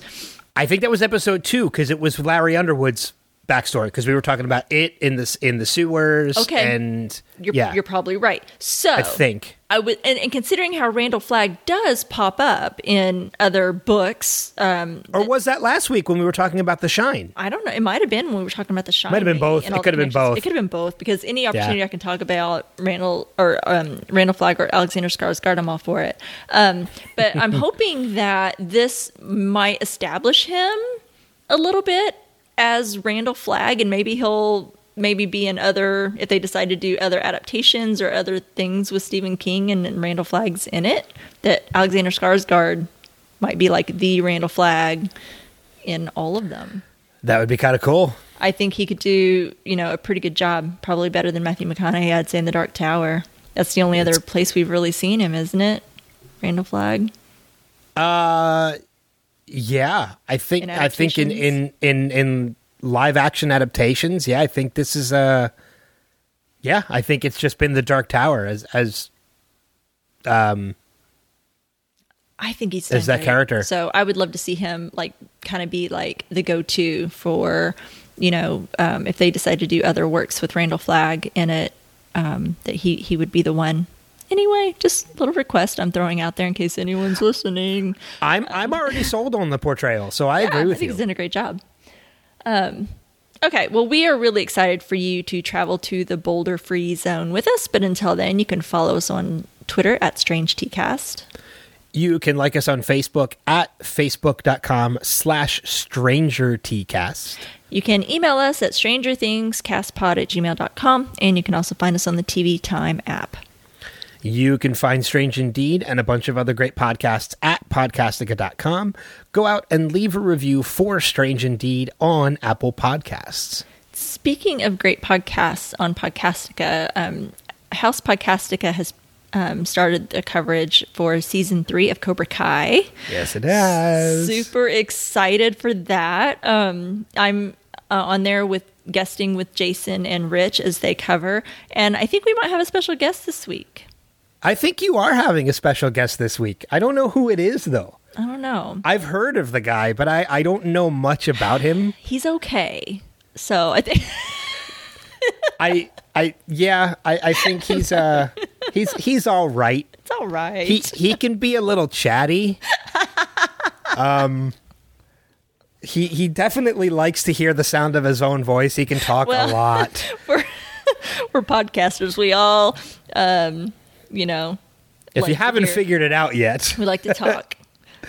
I think that was episode two because it was Larry Underwood's backstory because we were talking about it in this in the sewers. Okay. and You're, yeah, you're probably right. So I think I would, and, and considering how Randall Flagg does pop up in other books, um, or was that last week when we were talking about The Shine? I don't know. It might have been when we were talking about the shine. Might have been both. It could have been both. It could have been both because any opportunity I can talk about Randall or um, Randall Flagg or Alexander Skarsgård, I'm all for it. Um, but I'm hoping that this might establish him a little bit as Randall Flagg, and maybe he'll maybe be in other if they decide to do other adaptations or other things with Stephen King and, and Randall Flagg's in it. That Alexander Skarsgård might be like the Randall Flagg in all of them. That would be kind of cool. I think he could do, you know, a pretty good job, probably better than Matthew McConaughey, I'd say, in The Dark Tower. That's the only other place we've really seen him, isn't it? Randall Flagg. Uh, yeah, I think I think in in in in live action adaptations, yeah, I think this is uh yeah, I think it's just been The Dark Tower as as um I think he's As that great. character. So I would love to see him like kind of be like the go-to for, you know, um, if they decide to do other works with Randall Flagg in it, um, that he he would be the one. Anyway, just a little request I'm throwing out there in case anyone's listening. I'm I'm already sold on the portrayal, so I agree Yeah, with I think you. he's done a great job. Um, okay, well, we are really excited for you to travel to the Boulder Free Zone with us. But until then, you can follow us on Twitter at Strange TCast. You can like us on Facebook at facebook.com slash stranger tcast. You can email us at strangerthingscastpod at gmail.com, and you can also find us on the TV Time app. You can find Strange Indeed and a bunch of other great podcasts at podcastica.com. Go out and leave a review for Strange Indeed on Apple Podcasts. Speaking of great podcasts on Podcastica, um, House Podcastica has um, started the coverage for season three of Cobra Kai. Yes, it has. Super excited for that. Um, I'm uh, on there with guesting with Jason and Rich as they cover. And I think we might have a special guest this week. I think you are having a special guest this week. I don't know who it is though. I don't know. I've heard of the guy, but I, I don't know much about him. He's okay. So I think I I yeah, I, I think he's uh he's he's all right. it's all right. He he can be a little chatty. Um he he definitely likes to hear the sound of his own voice. He can talk Well- a lot. we're, we're podcasters. We all, um, you know, If like you haven't hear- figured it out yet, we like to talk.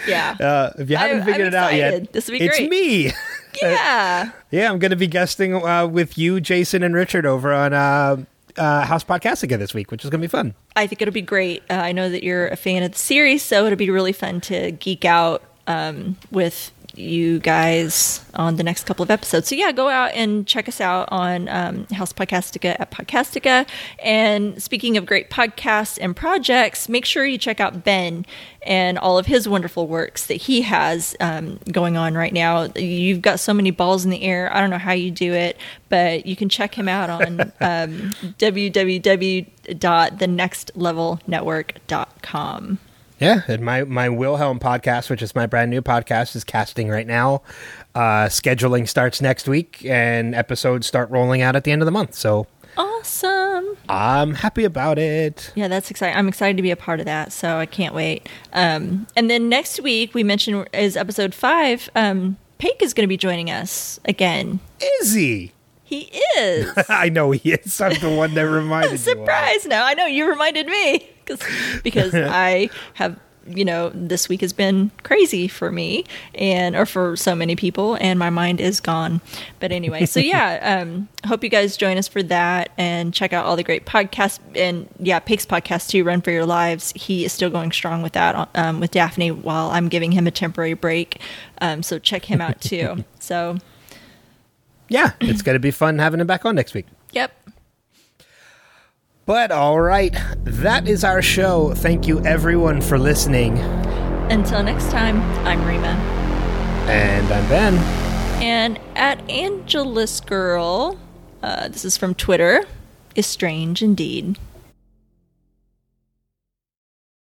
Yeah. uh, if you haven't I'm figured it out yet, This would be great. it's me. yeah. Yeah, I'm going to be guesting uh, with you, Jason, and Richard over on uh, uh, House Podcastica this week, which is going to be fun. I think it'll be great. Uh, I know that you're a fan of the series, so it'll be really fun to geek out um, with you guys on the next couple of episodes. So yeah, go out and check us out on um, House Podcastica at Podcastica. And speaking of great podcasts and projects, make sure you check out Ben and all of his wonderful works that he has um, going on right now. You've got so many balls in the air. I don't know how you do it, but you can check him out on um, www.thenextlevelnetwork.com. Yeah, and my my Wilhelm podcast, which is my brand new podcast, is casting right now. Uh, scheduling starts next week, and episodes start rolling out at the end of the month. So Awesome. I'm happy about it. Yeah, that's exciting. I'm excited to be a part of that, so I can't wait. Um, and then next week, we mentioned is episode five. Um, Pake is going to be joining us again. Is he? He is. I know he is. I'm the one that reminded you. of. Surprise! No, I know you reminded me because I have you know this week has been crazy for me and or for so many people and my mind is gone. But anyway so yeah um hope you guys join us for that and check out all the great podcasts. And yeah pig's podcast too run for your lives. He is still going strong with that um, with daphne while i'm giving him a temporary break. Um, so check him out too. So Yeah, it's going to be fun having him back on next week. But all right, that is our show. Thank you everyone for listening. until next time i'm rima And I'm Ben. And at Angelus Girl, uh, this is from Twitter, is strange indeed.